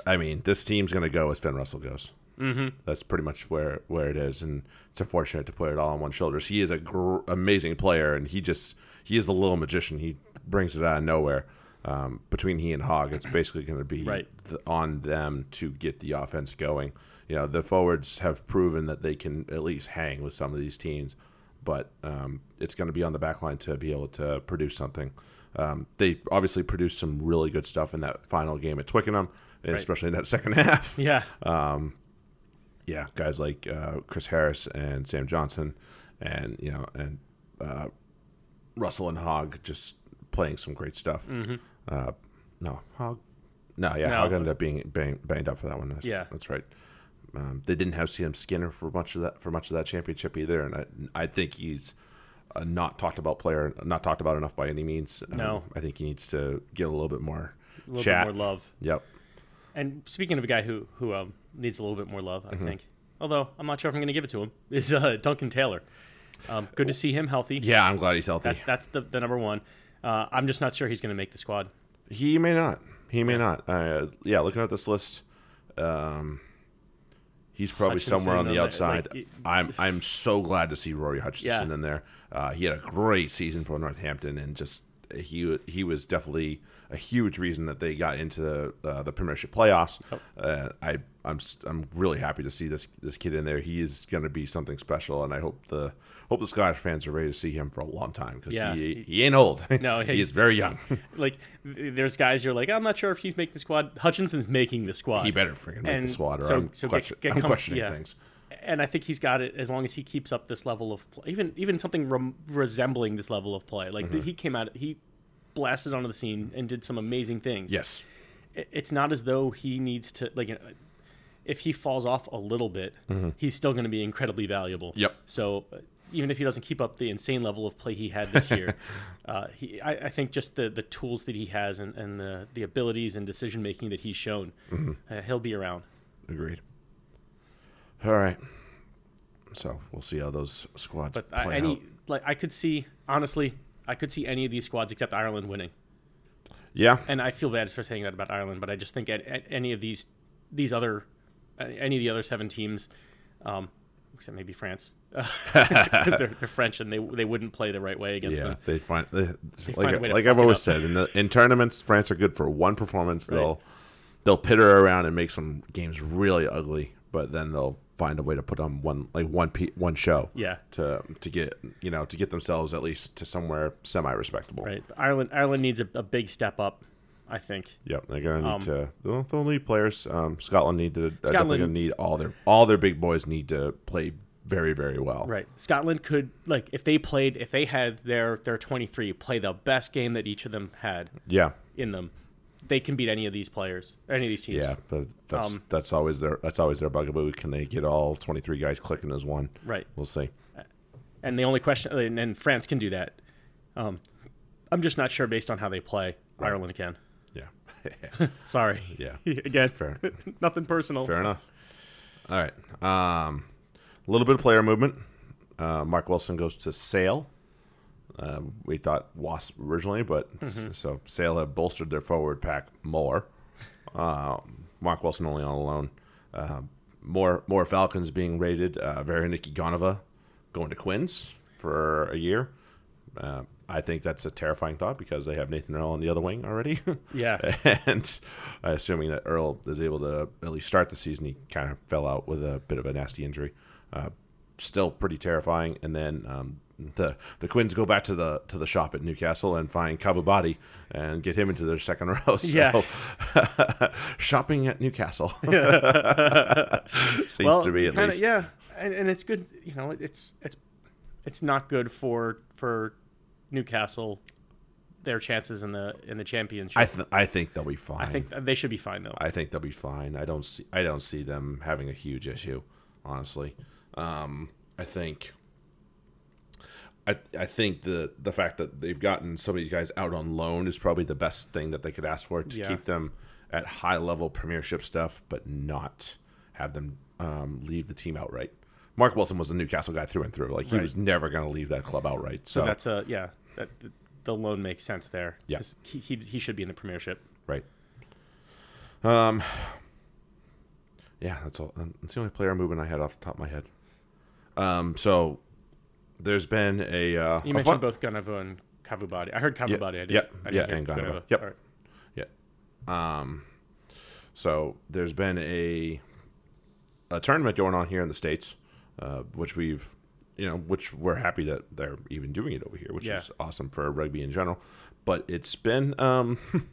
I mean, this team's going to go as Finn Russell goes. Mm-hmm. That's pretty much where where it is, and it's unfortunate to put it all on one shoulders. He is a gr- amazing player, and he just he is the little magician. He brings it out of nowhere. Um, between he and Hogg, it's basically going to be Right. th- on them to get the offense going. You know, the forwards have proven that they can at least hang with some of these teams, but um, it's going to be on the back line to be able to produce something. Um, they obviously produced some really good stuff in that final game at Twickenham, Right. especially in that second half. yeah, Yeah, guys like uh, Chris Harris and Sam Johnson, and you know, and uh, Russell and Hogg just playing some great stuff. Mm-hmm. Uh, no, Hogg. No, yeah, No. Hogg ended up being bang, banged up for that one. That's, Yeah. that's right. Um, they didn't have Sam Skinner for much of that for much of that championship either, and I I think he's a not talked about player, not talked about enough by any means. Um, No. I think he needs to get a little bit more a little chat. bit more love. Yep. And speaking of a guy who who um, needs a little bit more love, Mm-hmm. I think, although I'm not sure if I'm going to give it to him, is uh, Duncan Taylor. Um, good to see him healthy. Yeah, I'm glad he's healthy. That's, that's the, the number one. Uh, I'm just not sure he's going to make the squad. He may not. He may not. Uh, yeah, looking at this list, um, he's probably Hutchinson somewhere on the outside. like, I'm I'm so glad to see Rory Hutchinson Yeah. in there. Uh, he had a great season for Northampton, and just he he was definitely a huge reason that they got into the uh, the Premiership playoffs. Uh, I I'm I'm really happy to see this this kid in there. He is going to be something special, and I hope the hope the Scottish fans are ready to see him for a long time because Yeah. he he ain't old. No, he he's- is very young. Like, there's guys you're like, I'm not sure if he's making the squad. Hutchinson's making the squad. He better freaking make the squad, or so- I'm, so get- question- get I'm questioning yeah. things. and I think he's got it as long as he keeps up this level of play, even even something rem- resembling this level of play. Like Mm-hmm. he came out, he blasted onto the scene and did some amazing things. Yes, it's not as though he needs to like. uh, If he falls off a little bit, he's still going to be incredibly valuable. Mm-hmm. Yep. So uh, even if he doesn't keep up the insane level of play he had this year, uh, he, I, I think just the, the tools that he has and, and the, the abilities and decision making that he's shown, Mm-hmm. uh, he'll be around. agreed. All right, so we'll see how those squads But play I, any out. like I could see honestly, I could see any of these squads except Ireland winning. Yeah, And I feel bad for saying that about Ireland, but I just think at, at any of these these other uh, any of the other seven teams, um, except maybe France, because they're, they're French and they they wouldn't play the right way against yeah, them. they find they, find a like, way to like I've always said in the in tournaments, France are good for one performance. They'll they'll pitter around and make some games really ugly, but then they'll find a way to put on one like one pe- one show. Yeah. to to get you know to get themselves at least to somewhere semi respectable. Right. Ireland Ireland needs a, a big step up, I think. Yep, they're gonna need Um, to. They'll, they'll need players. Um, Scotland need to. They're definitely gonna need all their all their big boys need to play very very well. Right. Scotland could like if they played if they had their their 23 play the best game that each of them had Yeah, in them, they can beat any of these players, any of these teams. yeah, but that's Um, that's always their that's always their bugaboo. Can they get all twenty three guys clicking as one? Right. We'll see. And the only question, and, France can do that. Um, I'm just not sure based on how they play. Ireland can. Yeah. Sorry. yeah. Again, Fair. nothing personal. Fair enough. All right. Um, a little bit of player movement. Uh, Mark Wilson goes to Sale. Uh, we thought Wasp originally, but s- so Sale have bolstered their forward pack more. Um, Mark Wilson only on loan. Uh, more more Falcons being rated. Uh, Vereniki Goneva going to Quins for a year. Uh, I think that's a terrifying thought because they have Nathan Earle on the other wing already. Yeah. and assuming that Earle is able to at least start the season, he kind of fell out with a bit of a nasty injury. Uh, still pretty terrifying. And then um, the the Quins go back to the to the shop at Newcastle and find Cavubati and get him into their second row. So, Yeah. shopping at Newcastle seems well, to be at kinda, least. yeah, and, and it's good. You know, it's it's it's not good for for Newcastle their chances in the in the championship. I th- I think they'll be fine. I think they should be fine though. I think they'll be fine. I don't see I don't see them having a huge issue, honestly. Um, I think I I think the the fact that they've gotten some of these guys out on loan is probably the best thing that they could ask for to Yeah. keep them at high level premiership stuff, but not have them um, leave the team outright. Mark Wilson was a Newcastle guy through and through. Like he Right. was never going to leave that club outright. So, so that's a yeah. That the loan makes sense there. Yeah. he, he he should be in the premiership. Right. Um. Yeah, that's all. That's the only player movement I had off the top of my head. Um. So there's been a. Uh, You a mentioned fun- both Goneva and Cavubati. I heard Cavubati. I did. yep, I yeah, and Goneva. Yep. Right. Um. So there's been a a tournament going on here in the states, uh, which we've, you know, which we're happy that they're even doing it over here, which Yeah. is awesome for rugby in general. But it's been um,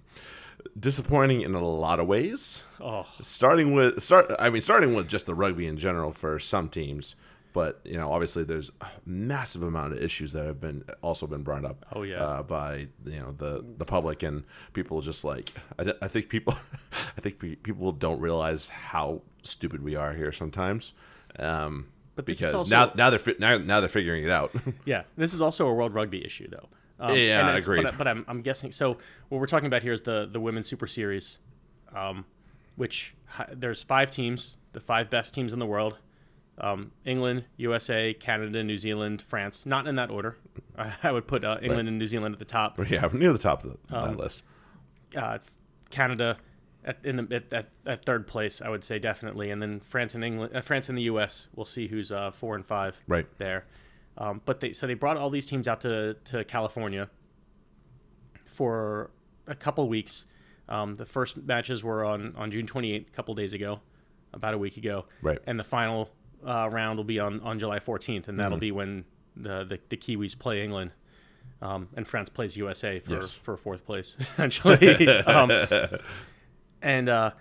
disappointing in a lot of ways. Oh, starting with start i mean starting with just the rugby in general for some teams but you know obviously there's a massive amount of issues that have been also been brought up Oh, yeah. uh, by you know the the public and people just like i, I think people i think pe- people don't realize how stupid we are here sometimes um But because also- now now they're fi- now, now they're figuring it out Yeah, this is also a World Rugby issue, though. Um, Yeah, and it's- agreed. But, but I'm, I'm guessing. So what we're talking about here is the the Women's Super Series, um, which there's five teams, the five best teams in the world: um, England, USA, Canada, New Zealand, France. Not in that order. I, would put uh, England and New Zealand at the top. yeah near the top of the, Um, that list Uh, Canada. At, in the at, at, at third place, I would say definitely, and then France and England, uh, France and the U.S. We'll see who's uh, four and five right there. Um, but they so they brought all these teams out to, to California for a couple weeks. Um, the first matches were on, on June 28th, a couple days ago, about a week ago. Right. And the final uh, round will be on, on July 14th, and that'll Mm-hmm. be when the, the, the Kiwis play England. Um, and France plays USA for, Yes. for fourth place, essentially. um, and uh,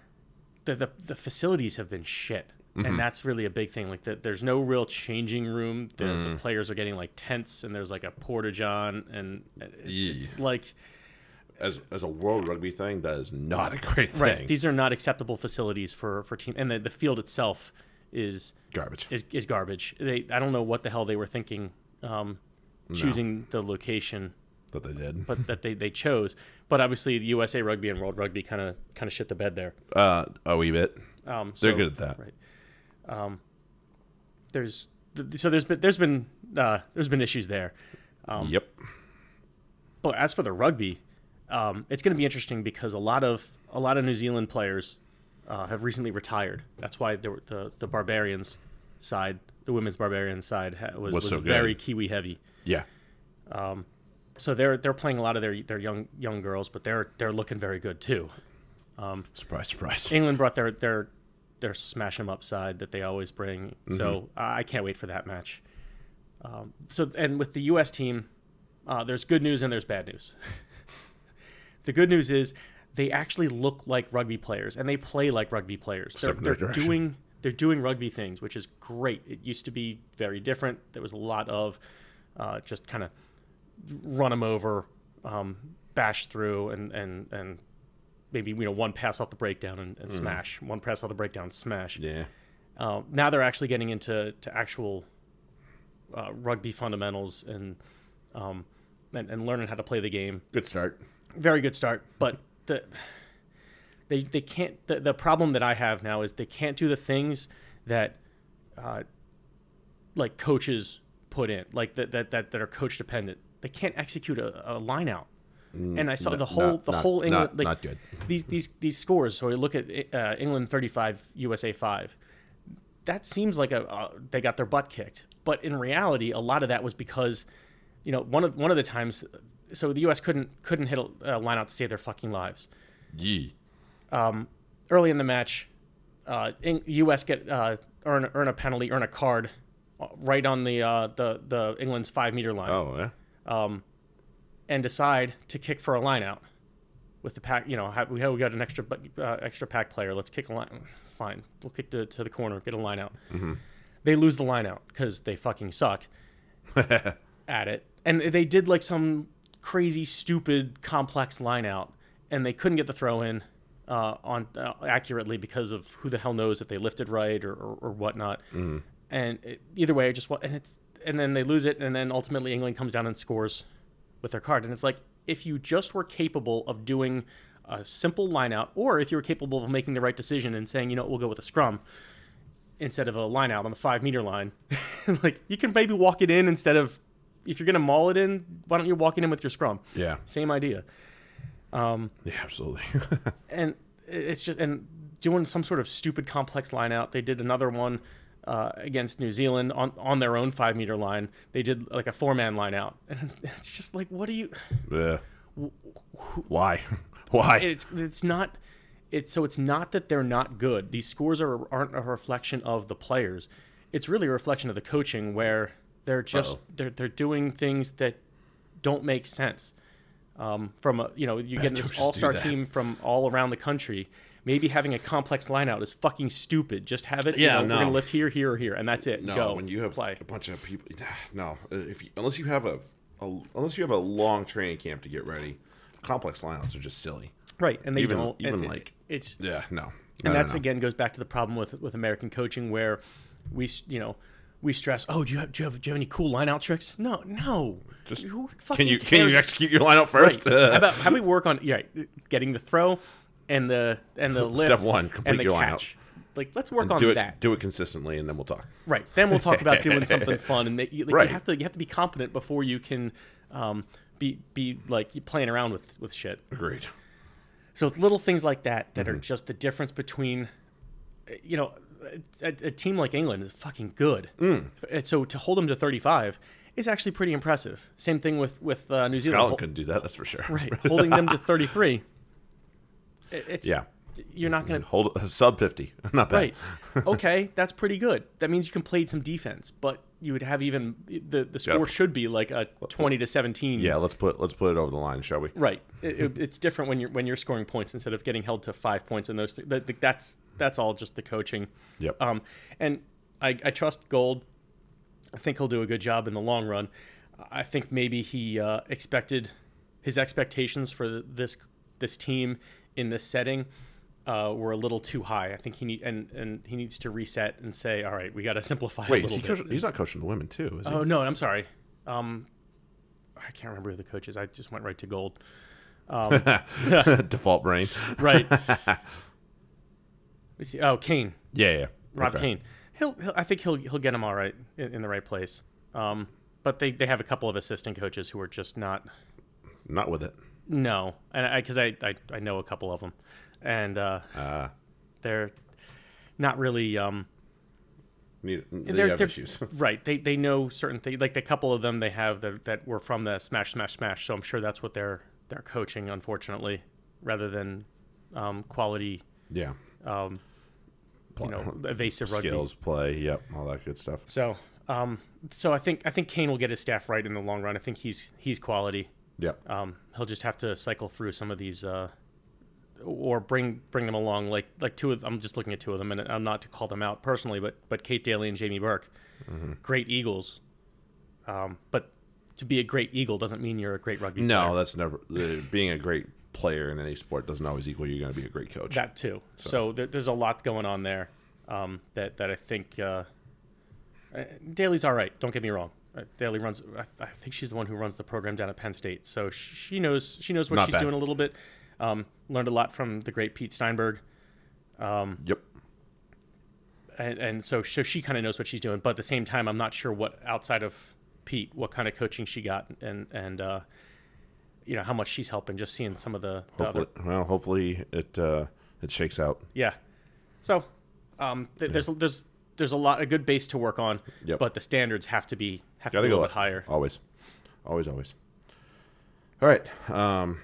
the, the the facilities have been shit, Mm-hmm. and that's really a big thing. Like, the, there's no real changing room. The, Mm. the players are getting like tents, and there's like a porta john, and it- it's like as as a world rugby thing that is not a great thing right. These are not acceptable facilities for for team, and the, the field itself is garbage is is garbage. They I don't know what the hell they were thinking, um, choosing the location that they did but that they, they chose. But obviously, the USA Rugby and World Rugby kind of kind of shit the bed there. uh a wee bit Um, they're good at that right. Um, there's so there's been there's been uh, there's been issues there. Um, yep But as for the rugby, um, it's going to be interesting because a lot of a lot of New Zealand players uh, have recently retired. That's why were the the Barbarians side, the women's Barbarians side, ha- was, Was was so very Kiwi heavy. yeah So they're they're playing a lot of their their young young girls, but they're they're looking very good too. surprise surprise England brought their their their smash 'em up side that they always bring. So I I can't wait for that match. Um, so and with the U.S. team, uh, there's good news and there's bad news. the good news is they actually look like rugby players and they play like rugby players. They're, Step in their they're doing they're doing rugby things, which is great. It used to be very different. There was a lot of uh, just kind of run them over, um, bash through, and and and maybe you know one pass off the breakdown and, and smash, one pass off the breakdown, smash. yeah Uh, now they're actually getting into to actual uh, rugby fundamentals and um, and, and learning how to play the game. Good start. Very good start, but the they they can't. The, the problem that I have now is they can't do the things that uh, like coaches put in, like that that that, that are coach dependent. They can't execute a, a line out. And I saw No, the whole not- the not- whole England not- like not good. these these these scores. So we look at uh, England thirty five, USA five. That seems like a uh, they got their butt kicked, but in reality, a lot of that was because you know one of one of the times. So the U.S. couldn't couldn't hit a, a line out to save their fucking lives Yee. early in the match, uh, in, U.S. get uh, earn earn a penalty, earn a card, uh, right on the uh, the the England's five meter line, Oh yeah. and decide to kick for a line out with the pack. You know, we we got an extra uh, extra pack player. Let's kick a line. Fine, we'll kick to, to the corner, get a line out. They lose the line out because they fucking suck at it, and they did like some crazy, stupid, complex line out, and they couldn't get the throw in uh, on uh, accurately because of who the hell knows if they lifted right or, or, or whatnot. And it, either way, I just and it's and then they lose it, and then ultimately England comes down and scores with their card, and it's like if you just were capable of doing a simple line out, or if you were capable of making the right decision and saying, you know, we'll go with a scrum instead of a line out on the five meter line. like you can maybe walk it in instead of if you're gonna maul it in, why don't you walk it in with your scrum? Yeah. Same idea. Yeah. Absolutely. And it's just and doing some sort of stupid complex line out. They did another one uh, against New Zealand on on their own five meter line. They did like a four man line out, and it's just like, what do you? yeah. Why? Why? It's it's not. It's so it's not that they're not good. These scores are aren't a reflection of the players. It's really a reflection of the coaching where they're just Uh-oh. they're they're doing things that don't make sense. Um, from a you know you get this all star team from all around the country. Maybe having a complex line out is fucking stupid. Just have it. you Yeah, know, no. We're gonna lift here, here, or here, and that's it. no, Go when you have play. a bunch of people, no. uh, If you, unless you have a, a unless you have a long training camp to get ready, complex lineouts are just silly. right, and they even- don't. even and it- like- it's Yeah. No. No, and no, that's no. again goes back to the problem with with American coaching where we you know we stress oh do you have do you have, do you have any cool line out tricks no no Just Who Can you can you execute your lineout right first? how about how we work on yeah getting the throw and the and the lift Step one, complete and your line out. catch like let's work on do it that do it consistently, and then we'll talk. right then we'll talk about doing something fun and you, like, Right. you have to you have to be competent before you can um, be be like playing around with with shit Agreed. So it's little things like that that Mm-hmm. are just the difference between, you know, a, a team like England is fucking good. Mm. And so to hold them to 35 is actually pretty impressive. Same thing with with uh, New Zealand. Scotland couldn't do that. That's for sure. right, holding them to 33. It's Yeah. You're not going to Hold a sub fifty. Not bad. right. Okay, that's pretty good. That means you can play some defense, but you would have even the the score Yep. should be like a 20 to 17. Yeah. Let's put let's put it over the line, shall we? Right. It, it- it's different when you're when you're scoring points instead of getting held to five points in those. Th- that, that's that's all just the coaching. Yep. Um, and I, I trust Gold. I think he'll do a good job in the long run. I think maybe he uh, expected his expectations for this this team in this setting uh, were a little too high. I think he need and and he needs to reset and say, all right, we got to simplify Wait, a little he bit. coaching, he's not coaching the women too, is he? Oh no, I'm sorry. Um, I can't remember who the coach is. I just went right to Gold. Default brain. Right. Let me see. Oh, Cain. Yeah. Yeah. Rob Okay. Cain. He'll, he'll. I think he'll. He'll get him all right in, in the right place. Um, but they, they have a couple of assistant coaches who are just not. Not with it. No, and I because I, I I know a couple of them, and uh, Uh, they're not really. Um, need, they they're, have they're- issues. right. They they know certain things. Like the couple of them they have that that were from the Smash Smash Smash. So I'm sure that's what they're they're coaching. Unfortunately, rather than um, quality. yeah. Um, you know, evasive rugby. Skills, play, yep, all that good stuff. So, um, so I think I think Cain will get his staff right in the long run. I think he's he's quality. Yep. Um, he'll just have to cycle through some of these, uh, or bring bring them along. Like like two of I'm just looking at two of them, and I'm not to call them out personally, but but Kate Daly and Jamie Burke, Mm-hmm. great Eagles. Um, but to be a great Eagle doesn't mean you're a great rugby No, player. that's never. Being a great player in any sport doesn't always equal you're going to be a great coach. That too. So, there, there's a lot going on there um, that that I think uh, uh, Daly's all right. Don't get me wrong. uh, Daly runs. I, I think she's the one who runs the program down at Penn State, so she knows she knows what Not she's bad. doing a little bit. Um, learned a lot from the great Pete Steinberg, Yep. and, and so so she kind of knows what she's doing. But at the same time, I'm not sure what outside of Pete, what kind of coaching she got, and and uh, you know how much she's helping. Just seeing some of the, the other well, hopefully it uh, it shakes out. Yeah. So, um, th- there's there's there's a lot a good base to work on, Yep. but the standards have to be have to Gotta be a little bit higher. Always, always, always. All right. Um,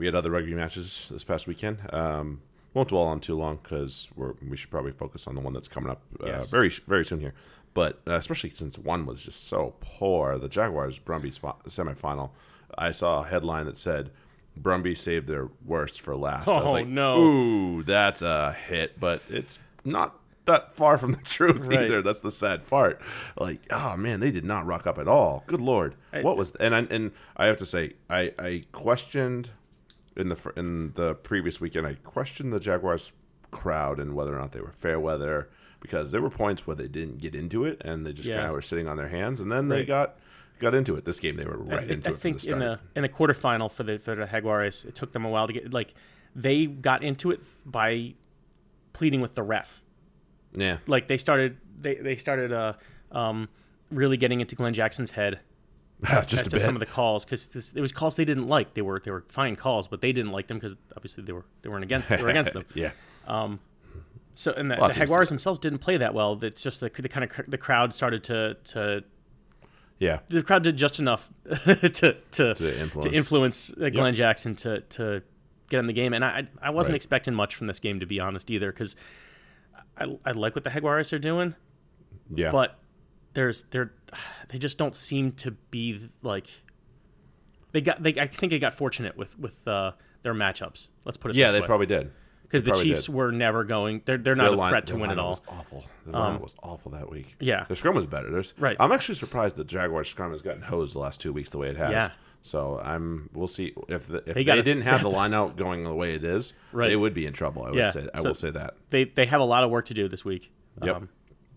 we had other rugby matches this past weekend. Um, won't dwell on too long because we're should probably focus on the one that's coming up uh, Yes. very very soon here. But uh, especially since one was just so poor, the Jaguars Brumbies fi- semifinal. I saw a headline that said Brumbies saved their worst for last. I was Oh, like, no. Ooh, that's a hit, but it's not that far from the truth Right. either. That's the sad part. Like, oh man, they did not rock up at all. Good lord, what was? And I, and I have to say, I I questioned in the in the previous weekend. I questioned the Jaguars crowd and whether or not they were fair weather because there were points where they didn't get into it and they just Yeah. kind of were sitting on their hands, and then they got got into it. This game they were right thi- into I it I think the in the in the quarterfinal for the for the Jaguares, it took them a while to get like they got into it by pleading with the ref. yeah, Like they started they they started uh um really getting into Glenn Jackson's head just as a to bit. some of the calls because it was calls they didn't like. They were they were fine calls, but they didn't like them because obviously they were they weren't against they were against them. yeah, So and the, the Jaguars themselves didn't play that well. It's just the, the kind of the crowd started to to yeah. the crowd did just enough to to To influence. to influence uh, Glenn Jackson to to get in the game. And I I wasn't Right. expecting much from this game to be honest either because I, I like what the Jaguars are doing, Yeah, but there's they're they just don't seem to be like they got they I think they got fortunate with with uh, their matchups. Let's put it yeah, they way. probably did. because the Chiefs did. were never going. They're they're not Their a line- threat to win at all. Was awful. The lineup was awful that week. yeah. their scrum was better. There's, Right. I'm actually surprised that Jaguars scrum has gotten hosed the last two weeks the way it has. Yeah. So I'm. We'll see if the, if they, gotta- didn't have the line out going the way it is, Right. they would be in trouble. I would Yeah. say. I So- will say that. They they have a lot of work to do this week. Um, Yep.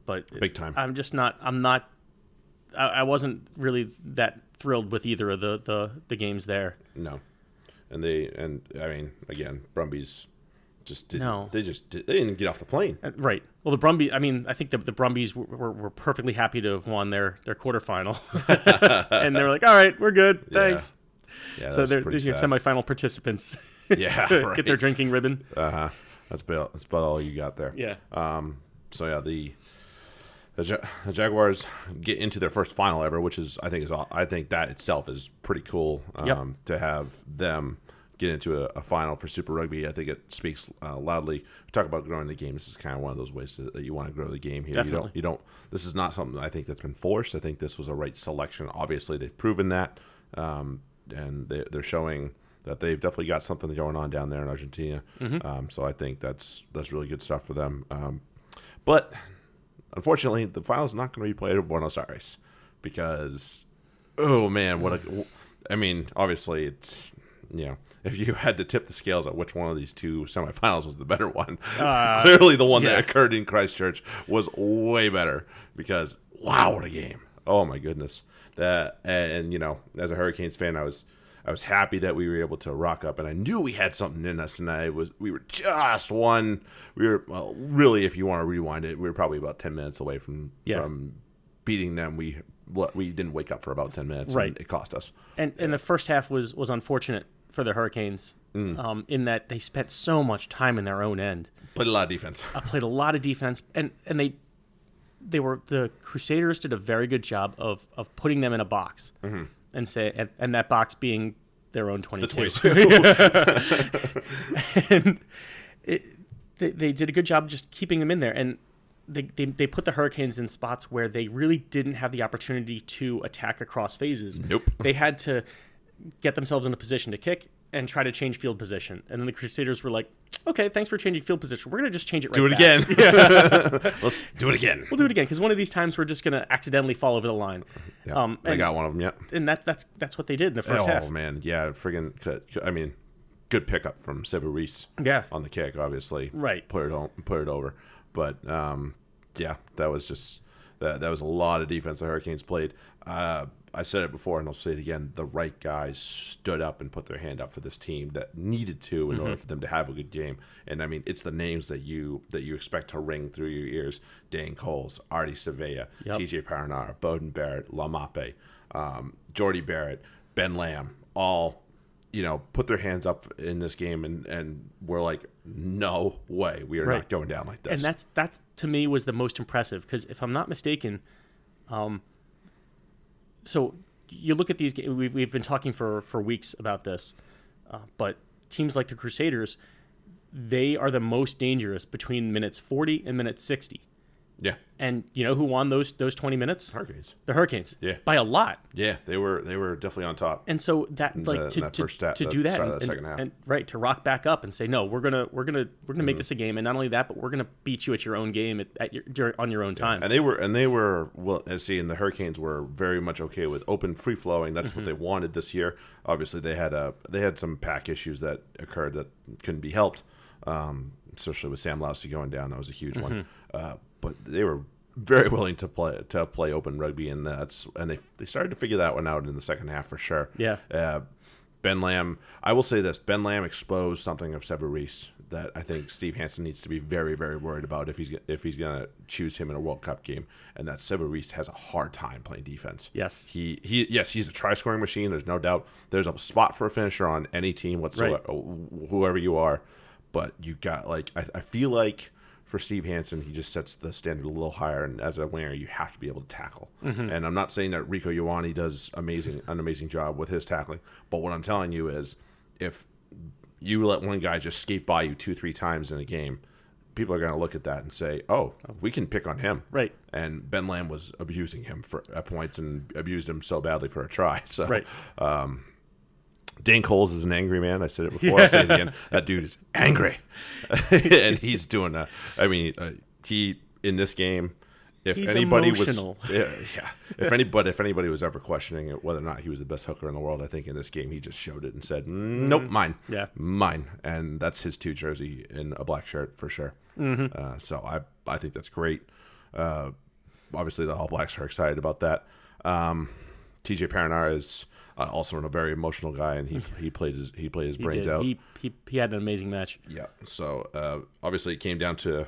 But Big time. I'm just not. I'm not. I, I wasn't really that thrilled with either of the the, the games there. No, and they and I mean again, Brumbies just didn't. No. They just did, they didn't get off the plane. Uh, Right. Well, the Brumbies. I mean, I think the the Brumbies were, were, were perfectly happy to have won their their quarterfinal, and they were like, "All right, we're good, thanks." Yeah, So they're, they're sad. semifinal participants. Yeah, get their drinking ribbon. Uh huh. That's about that's about all you got there. Yeah. Um. So yeah, the the, Ja- the Jaguars get into their first final ever, which is I think is I think that itself is pretty cool. Um, Yep. To have them get into a, a final for Super Rugby, I think it speaks uh, loudly. We talk about growing the game. This is kind of one of those ways to, that you want to grow the game here. You Definitely. don't. You don't. This is not something I think that's been forced. I think this was a right selection. Obviously, they've proven that, um, and they, they're showing that they've definitely got something going on down there in Argentina. Um, so I think that's that's really good stuff for them. Um, but unfortunately, the final's not going to be played at Buenos Aires because, oh man, what a! I mean, obviously, it's you know, if you had to tip the scales at which one of these two semifinals was the better one, uh, clearly the one yeah. that occurred in Christchurch was way better because wow, what a game! Oh my goodness, that and you know, as a Hurricanes fan, I was. I was happy that we were able to rock up, and I knew we had something in us. And I was, we were just one. We were, well, really, if you want to rewind it, we were probably about ten minutes away from Yeah. from beating them. We we didn't wake up for about ten minutes, Right. And it cost us. And and the first half was was unfortunate for the Hurricanes, Mm. um, in that they spent so much time in their own end. Played a lot of defense. uh, played a lot of defense, and and they they were the Crusaders did a very good job of of putting them in a box and say and, and that box being their own twenty two. and it, they, they did a good job just keeping them in there. And they, they, they put the hurricanes in spots where they really didn't have the opportunity to attack across phases. Nope. they had to get themselves in a position to kick and try to change field position and then the crusaders were like okay thanks for changing field position we're going to just change it right do it back. again. Let's do it again. we'll do it again because one of these times we're just going to accidentally fall over the line Yeah, um, I got one of them. Yeah. and that, that's that's what they did in the first oh half Oh, man, yeah, friggin' cut- I mean, good pickup from Sevu Reece. Yeah. on the kick, obviously. Right. Put it on, put it over. But um, yeah, that was just That that was a lot of defense the Hurricanes played. Uh, I said it before, and I'll say it again. The right guys stood up and put their hand up for this team that needed to in order for them to have a good game. And I mean, it's the names that you that you expect to ring through your ears: Dane Coles, Ardie Savea, Yep. TJ Perenara, Beauden Barrett, Laumape, um, Jordie Barrett, Ben Lam, all you know, put their hands up in this game, and and we're like, no way, we are Right. not going down like this. and that's that's to me was the most impressive because if I'm not mistaken, um, so you look at these. We've we've been talking for for weeks about this, uh, but teams like the Crusaders, they are the most dangerous between minutes 40 and minutes 60. Yeah, And you know who won those those 20 minutes? Hurricanes. The Hurricanes. Yeah. by a lot. Yeah, they were they were definitely on top. And so that like the- to, that to, first stat- to do that, and, that second half. and right to rock back up and say no, we're gonna we're gonna we're gonna make Mm-hmm. this a game, and not only that, but we're gonna beat you at your own game at, at your on your own time. And they were and they were well and see and the Hurricanes were very much okay with open free flowing. That's Mm-hmm. what they wanted this year. Obviously they had a they had some pack issues that occurred that couldn't be helped. Um, especially with Sam Lousi going down, that was a huge one. Mm-hmm. Uh, but they were very willing to play to play open rugby and that's and they they started to figure that one out in the second half for sure. Yeah. Uh, Ben Lam, I will say this: Ben Lam exposed something of Sevu Reece that I think Steve Hansen needs to be very, very worried about if he's if he's going to choose him in a World Cup game, and that Sevu Reece has a hard time playing defense. Yes. he he yes, he's a try scoring machine. There's no doubt. There's a spot for a finisher on any team whatsoever, whoever you are, but you got like I, I feel like. For Steve Hansen, he just sets the standard a little higher, and as a winger, you have to be able to tackle. Mm-hmm. And I'm not saying that Rieko Ioane does amazing, an amazing job with his tackling, but what I'm telling you is, if you let one guy just skate by you two, three times in a game, people are going to look at that and say, "Oh, we can pick on him." Right. And Ben Lam was abusing him for at points and abused him so badly for a try. So, Right. Um, Dane Coles is an angry man. I said it before. I say it again. That dude is angry, and he's doing a. I mean, uh, he in this game. If He's anybody emotional. was, yeah, yeah. If anybody, if anybody was ever questioning it, whether or not he was the best hooker in the world, I think in this game he just showed it and said, "Nope, mine, Yeah. mine," and that's his two jersey in a black shirt for sure. Mm-hmm. Uh, so I, I think that's great. Uh, obviously, the All Blacks are excited about that. Um, TJ Perenara is uh, also a very emotional guy, and he he played his he played his He brains did. out. He, he he had an amazing match. Yeah. So uh, obviously, it came down to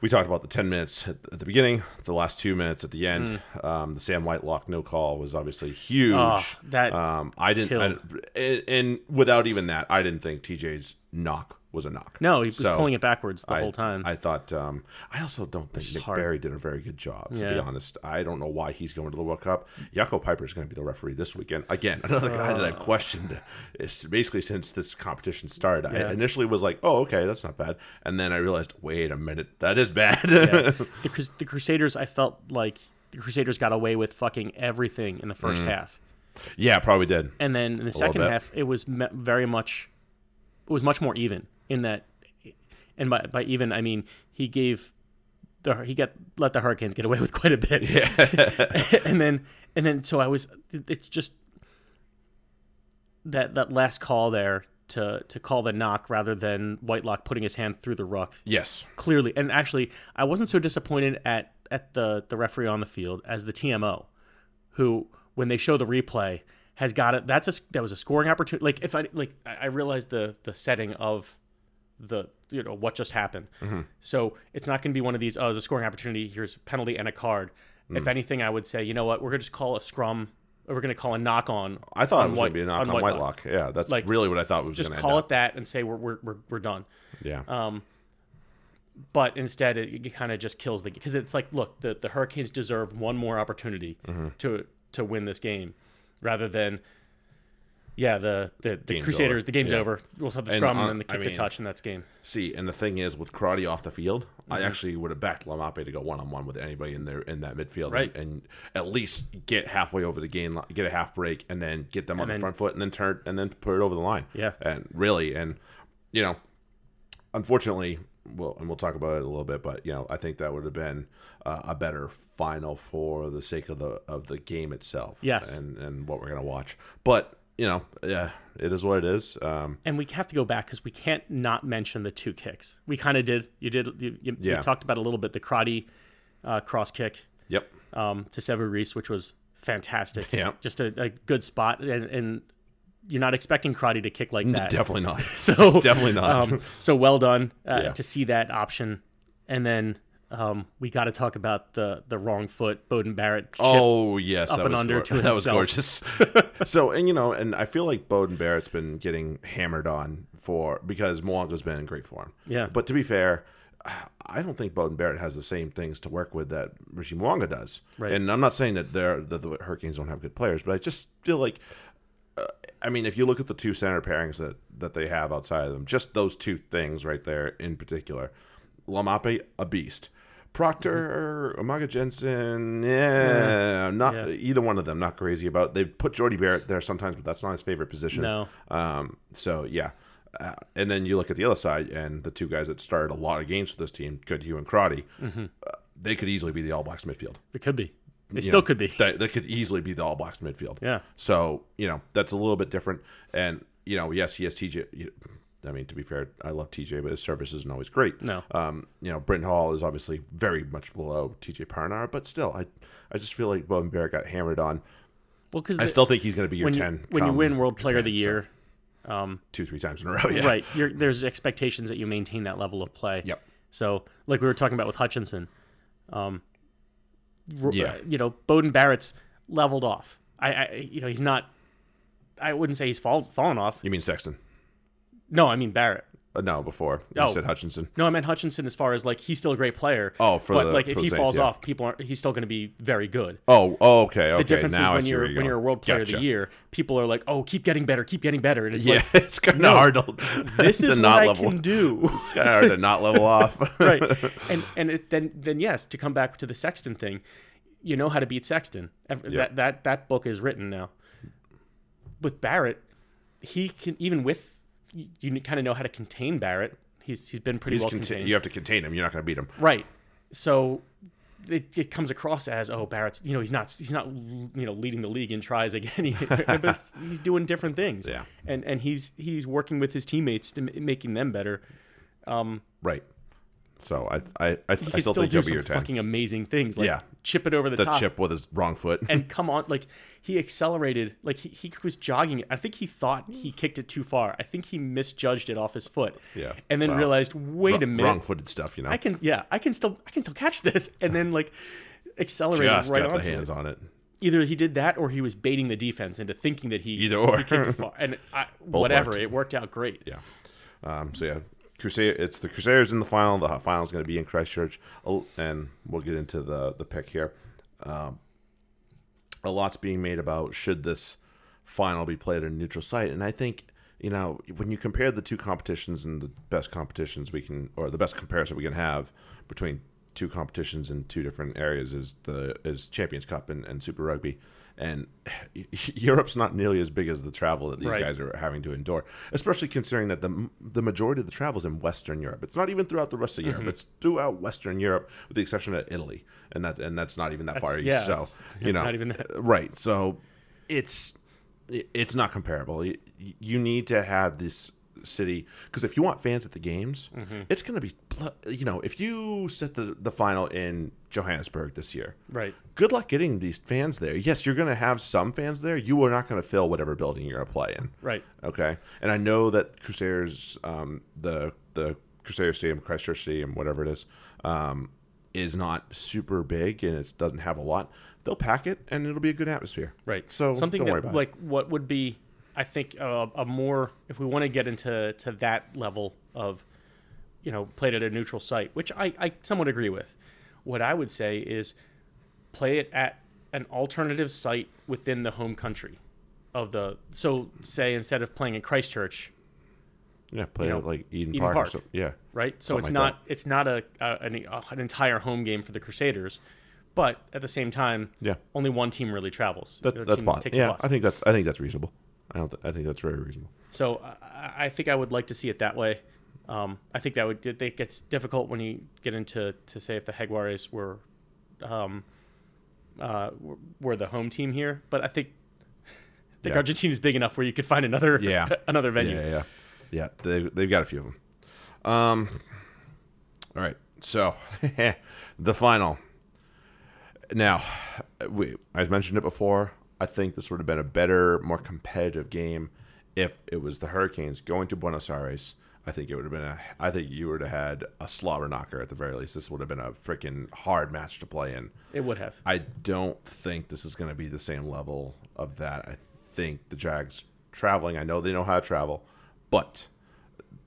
we talked about the ten minutes at, at the beginning, the last two minutes at the end. Um, the Sam Whitelock no call was obviously huge. Mm. Oh, that um, I didn't, I, and, and without even that, I didn't think TJ's knock was a knock. No, he was So, pulling it backwards the I, whole time. I thought. Um, I also don't think Nick hard. Berry did a very good job. To be honest, I don't know why he's going to the World Cup. Jaco Peyper is going to be the referee this weekend. Again, another guy that I've questioned. Is basically since this competition started. Yeah. I initially was like, "Oh, okay, that's not bad," and then I realized, "Wait a minute, that is bad." Yeah. the, the Crusaders, I felt like the Crusaders got away with fucking everything in the first half, yeah, probably did. and then in the second half, it was very much, it was much more even in that, and by by even I mean he gave the he got let the Hurricanes get away with quite a bit, yeah, and then and then so I was it's just that that last call there to to call the knock rather than Whitelock putting his hand through the ruck Yes. clearly. And actually i wasn't so disappointed at at the the referee on the field as the tmo who when they show the replay has got it. That's a that was a scoring opportunity. Like if i like i I realized the the setting of the you know what just happened so it's not going to be one of these oh there's a scoring opportunity here's a penalty and a card if anything i would say you know what we're going to just call a scrum or we're going to call a knock on I thought on it was going to be a knock on, Whitelock. Whitelock. Yeah, that's Like, really what I thought it was just going to call it that and say we're we're we're, we're done. Yeah. um, but instead, it, it kind of just kills the because it's like, look, the, the Hurricanes deserve one more opportunity Mm-hmm. to to win this game, rather than, yeah, the the, the Game's Crusaders, over. the game's Yeah. over. We'll have the And, scrum uh, and then the kick the mean- touch, and that's game. See, and the thing is, with Crotty off the field, Mm-hmm. I actually would have backed Laumape to go one on one with anybody in there in that midfield, Right. and, and at least get halfway over the game, get a half break, and then get them on then- the front foot, and then turn and then put it over the line. Yeah. and really, and you know, unfortunately, well, and we'll talk about it a little bit, but you know, I think that would have been uh, a better final for the sake of the of the game itself. Yes. and and what we're gonna watch, but. You know, yeah, it is what it is. Um, And we have to go back because we can't not mention the two kicks. We kind of did. You did. You, you, you talked about a little bit the Crotty uh, cross kick Yep. um, to Sevu Reece, which was fantastic. Yeah. just a, a good spot, and, and you're not expecting Crotty to kick like that. Definitely not. So Definitely not. Um, so well done uh, Yeah. to see that option, and then um, we got to talk about the the wrong foot Beauden Barrett. Chip. Oh yes, that and was under gor- to that was gorgeous. so and you know, and I feel like Beauden Barrett's been getting hammered on for because Mo'unga's been in great form. Yeah. But to be fair, I don't think Beauden Barrett has the same things to work with that Richie Mo'unga does. Right. And I'm not saying that they're that the Hurricanes don't have good players, but I just feel like. uh, I mean, if you look at the two center pairings that, that they have outside of them, just those two things right there in particular, Laumape, a beast. Proctor, Umaga-Jensen, yeah, not Mm-hmm. Yeah. either one of them. Not crazy about. They put Jordie Barrett there sometimes, but that's not his favorite position. No. Um. So yeah, uh, and then you look at the other side, and the two guys that started a lot of games for this team, good Goodhue and Crotty, Mm-hmm. uh, they could easily be the All Blacks midfield. It could be. They You still know, could be. They, they could easily be the All Blacks midfield. Yeah. So you know that's a little bit different, and you know yes he has TJ. You- I mean to be fair, I love TJ, but his service isn't always great. No. Um, you know Bryn Hall is obviously very much below TJ Perenara, but still, I I just feel like Beauden Barrett got hammered on. Well, because I still think he's going to be your when you, ten when you win World Player of the Japan, so Year, um, two three times in a row. Yeah. right? You're, there's expectations that you maintain that level of play. Yep. So, like we were talking about with Hutchinson, um, Yeah. uh, you know, Beauden Barrett's leveled off. I, I, you know, he's not. I wouldn't say he's fall, fallen off. You mean Sexton? No, I mean Barrett. Uh, no, before you Oh. said Hutchinson. No, I meant Hutchinson as far as like he's still a great player. Oh, for but the- like for if the he Saints, falls yeah. off, people aren't. He's still going to be very good. Oh, oh, okay, okay. The difference now I is when see you're when going. you're a World Player of Gotcha. the Year, people are like, "Oh, keep getting better, keep getting better," and it's Yeah, like, it's kind of no, hard to. "This to is what not I level. can do." It's kind of hard to not level off. right and and it, then then yes to come back to the sexton thing you know how to beat sexton Ev- that that that book is written now with barrett he can even with you, kind of know how to contain barrett he's he's been pretty He's well contain- contained you have to contain him. You're not going to beat him. right so it, it comes across as oh Barrett's you know he's not he's not you know leading the league in tries again but he's doing different things Yeah. and and he's he's working with his teammates to m- making them better um, Right. So I I I, he I still still think he'll be some your ten. fucking amazing things like Yeah. chip it over the, the top chip with his wrong foot. and come on like he accelerated like he, he was jogging it i think he thought he kicked it too far i think he misjudged it off his foot Yeah. and then Wow. realized wait a minute wrong footed stuff. You know. i can yeah i can still i can still catch this and then like accelerated just right got the onto hands it on it. either he did that or he was baiting the defense into thinking that he Either or. he kicked it far and I, whatever worked. it worked out great Yeah. Um, so yeah, Crusade. It's the Crusaders in the final. The final is going to be in Christchurch, Oh, and we'll get into the the pick here. Um, a lot's being made about should this final be played at a neutral site, and I think you know when you compare the two competitions and the best competitions we can, or the best comparison we can have between two competitions in two different areas is the is Champions Cup and, and Super Rugby. And Europe's not nearly as big as the travel that these Right. guys are having to endure, especially considering that the the majority of the travel is in Western Europe. It's not even throughout the rest of Mm-hmm. Europe. It's throughout Western Europe, with the exception of Italy, and that and that's not even that far That's- east. yeah, so you know, not even that. right. So it's it's not comparable. You, you need to have this city because if you want fans at the games, Mm-hmm. it's going to be you know if you set the the final in Johannesburg this year, right good luck getting these fans there. Yes, you're going to have some fans there. You are not going to fill whatever building you're going to play in. right Okay, and I know that Crusaders, um, the the Crusader Stadium, Christchurch Stadium, whatever it is, um, is not super big and it doesn't have a lot. They'll pack it and it'll be a good atmosphere. Right. So something that about it. like what would be, I think, uh, a more if we want to get into to that level of, you know, played at a neutral site, which I I somewhat agree with. What I would say is, play it at an alternative site within the home country, of the so say instead of playing in Christchurch, Yeah, play you it know, at like Eden, Eden Park. Park. so- yeah, right? So Something it's like not it's not a, a an, an entire home game for the Crusaders, but at the same time, yeah. only one team really travels. That, that's fine. Yeah. I think that's I think that's reasonable. I don't. Th- I think that's very reasonable. So I, I think I would like to see it that way. Um, I think that would it gets difficult when you get into to say if the Jaguares were, um, uh, were- the home team here, but I think I think Yeah. is big enough where you could find another Yeah. another venue. Yeah, yeah, yeah. They they've got a few of them. Um, all right. So the final. now, we I mentioned it before. I think this would have been a better, more competitive game if it was the Hurricanes going to Buenos Aires. I think it would have been a. I think you would have had a slobber knocker at the very least. This would have been a freaking hard match to play in. It would have. I don't think this is going to be the same level of that. I think the Jags traveling. I know they know how to travel, but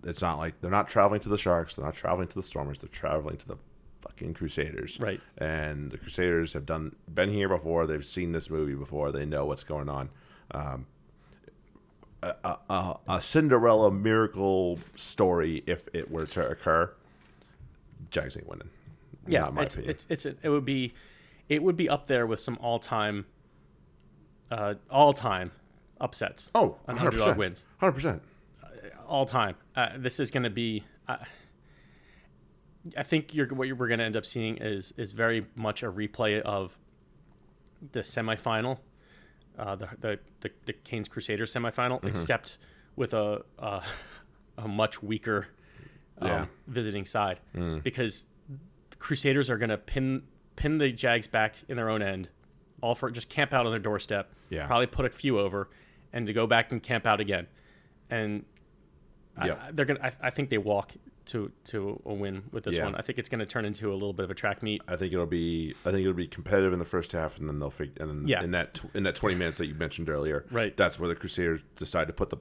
it's not like they're not traveling to the Sharks. They're not traveling to the Stormers. They're traveling to the fucking Crusaders. Right. And the Crusaders have done been here before. They've seen this movie before. They know what's going on. Um, a, a, a Cinderella miracle story, if it were to occur, Jags ain't winning. Yeah, it's, opinion. it's it's it would be it would be up there with some all time uh, all time upsets. oh, 100%. underdog wins. 100%. all time. Uh, this is going to be. I think you're, what we're going to end up seeing is is very much a replay of the semifinal, uh, the, the the the Canes Crusaders semifinal, Mm-hmm. except with a a, a much weaker um, Yeah. Mm. visiting side because the Crusaders are going to pin pin the Jags back in their own end, all for just camp out on their doorstep. Yeah. probably put a few over, and to go back and camp out again, and Yep. I, they're gonna. I, I think they walk to to a win with this Yeah. one. I think it's going to turn into a little bit of a track meet. I think it'll be. I think it'll be competitive in the first half, and then they'll fig- and then Yeah. in that tw- in that twenty minutes that you mentioned earlier, Right. That's where the Crusaders decide to put the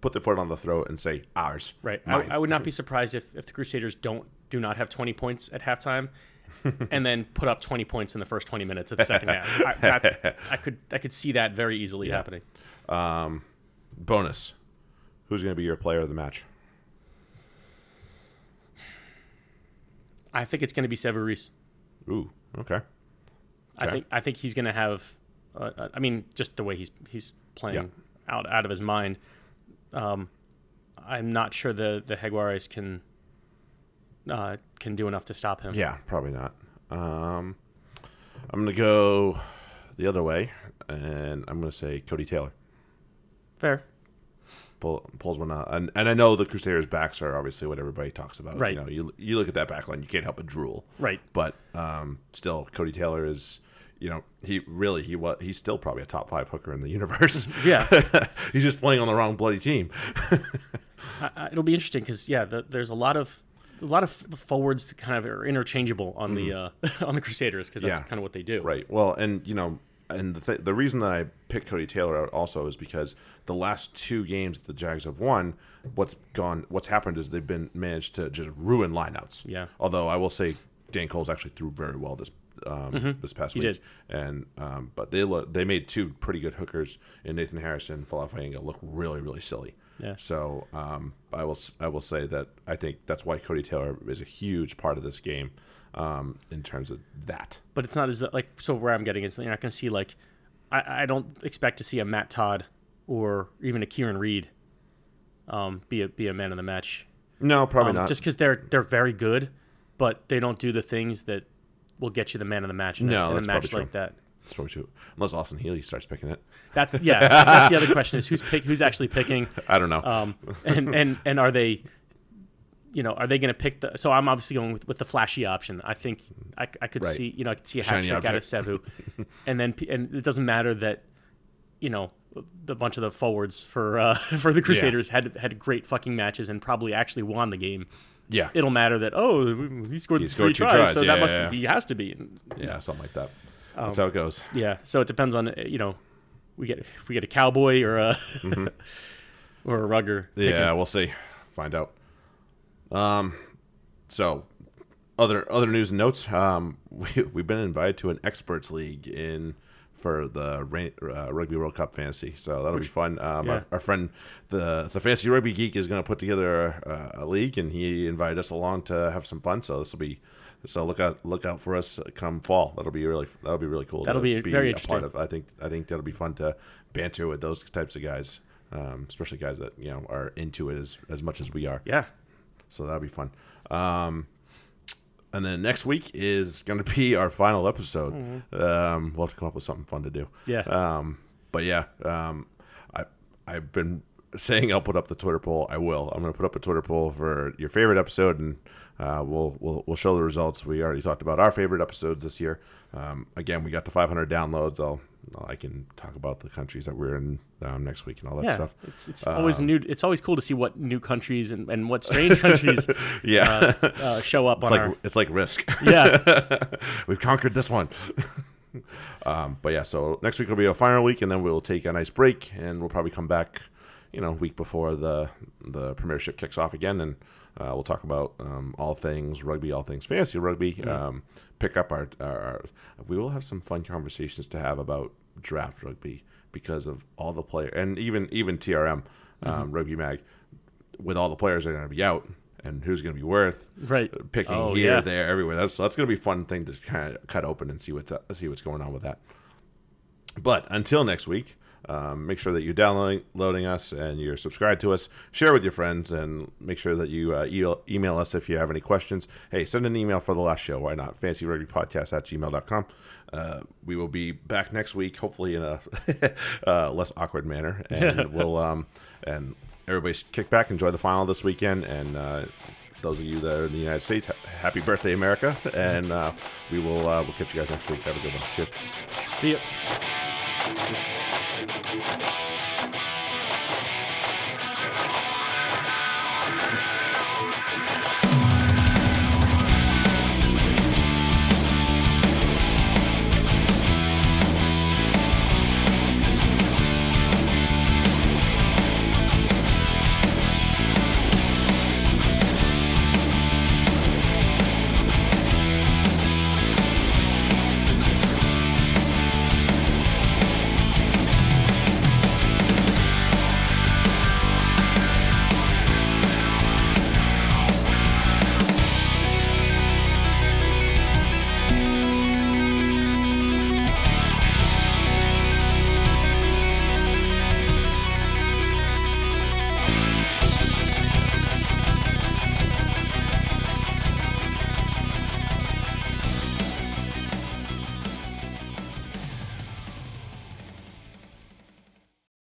put their foot on the throat and say ours, Right. I, I would not be surprised if, if the Crusaders don't do not have 20 points at halftime, and then put up 20 points in the first 20 minutes of the second half. I, that, I could I could see that very easily happening. Um, bonus: Who's going to be your player of the match? I think it's going to be Sevu Reece. Ooh, okay. I think I think he's going to have. Uh, uh, I mean, just the way he's he's playing Yeah. out out of his mind. Um, I'm not sure the the Jaguares can uh, can do enough to stop him. Yeah, probably not. Um, I'm going to go the other way, and I'm going to say Codie Taylor. Fair. Pull, pulls one out, and and I know the Crusaders' backs are obviously what everybody talks about. Right. You know, you you look at that back line, you can't help but drool. Right. But um, still, Codie Taylor is, you know, he really he was he's still probably a top five hooker in the universe. Yeah. he's just playing on the wrong bloody team. I- it'll be interesting because yeah, the, there's a lot of a lot of forwards kind of are interchangeable on the uh, on the Crusaders because that's Mm-hmm. Yeah. kind of what they do. Right. Well, and you know, and the th- the reason that I picked Codie Taylor out also is because the last two games that the Jags have won, what's gone, what's happened is they've been managed to just ruin lineouts. Yeah. Although I will say Dane Coles actually threw very well this um, this past week. did. And um, but they lo- they made two pretty good hookers in Nathan Harrison and Falafanga look really really silly. Yeah. So um, I will I will say that I think that's why Codie Taylor is a huge part of this game um, in terms of that. But it's not as like so where I'm getting is you're not going to see like I, I don't expect to see a Matt Todd or even a Kieran Read um, be a be a man of the match. No, probably Um, not. Just because they're they're very good, but they don't do the things that will get you the man of the match in, a- No, in a match like that. That's probably true. Unless Austin Healey starts picking it. That's yeah. that's the other question is who's pick, who's actually picking. I don't know. Um, and and and are they, you know, are they going to pick the? So I'm obviously going with, with the flashy option. I think I, I could Right. see, you know, I could see a hat trick out of. Sevu, and then and it doesn't matter that, you know, the bunch of the forwards for uh, for the Crusaders had had great fucking matches and probably actually won the game. yeah. It'll matter that oh he scored He three scored two tries, tries. so Yeah, that must yeah, be, he has to be. Yeah, something like that. Um, That's how it goes. yeah, so it depends on you know, we get if we get a cowboy or a or a rugger. picking. Mm-hmm. Yeah, we'll see. Find out. Um, so other other news and notes. Um, we we've been invited to an experts league in for the uh, Rugby World Cup Fantasy, so that'll be fun. Um, yeah. our, our friend the the Fantasy Rugby Geek is going to put together a, a league, and he invited us along to have some fun. So this will be. So look out, look out for us come fall. That'll be really, that'll be really cool. That'll to be very a part interesting. of. I think, I think that'll be fun to banter with those types of guys, um, especially guys that you know are into it as as much as we are. Yeah. So that'll be fun. Um, and then next week is going to be our final episode. Um, we'll have to come up with something fun to do. Yeah. Um, but yeah, um, I I've been saying I'll put up the Twitter poll. I will. I'm going to put up a Twitter poll for your favorite episode, and uh, we'll we'll we'll show the results. We already talked about our favorite episodes this year. Um, again, we got the 500 downloads. I'll I can talk about the countries that we're in um, next week and all that yeah, stuff. it's, it's always new. It's always cool to see what new countries and, and what strange countries Yeah, uh, uh, show up it's on like our. it's like Risk. Yeah, We've conquered this one. um, but yeah, so next week will be a final week, and then we'll take a nice break, and we'll probably come back, you know, week before the the Premiership kicks off again, and uh, we'll talk about um, all things rugby, all things fantasy rugby. Um, pick up our, our, our, we will have some fun conversations to have about draft rugby because of all the player, and even even TRM, um, Rugby Mag, with all the players that are going to be out. And who's going to be worth right. picking Oh, here, yeah. there, everywhere. That's that's going to be a fun thing to kind of cut open and see what's up, see what's going on with that. But until next week, um, make sure that you're downloading us and you're subscribed to us. Share with your friends and make sure that you uh, email, email us if you have any questions. Hey, send an email for the last show. Why not? Fantasy Rugby Podcast at gmail.com. Uh, we will be back next week, hopefully in a uh, less awkward manner, and we'll um, and everybody kick back, enjoy the final this weekend, and uh, those of you that are in the United States, ha- happy birthday, America! And uh, we will uh, we'll catch you guys next week. Have a good one. Cheers. See you. Thank you.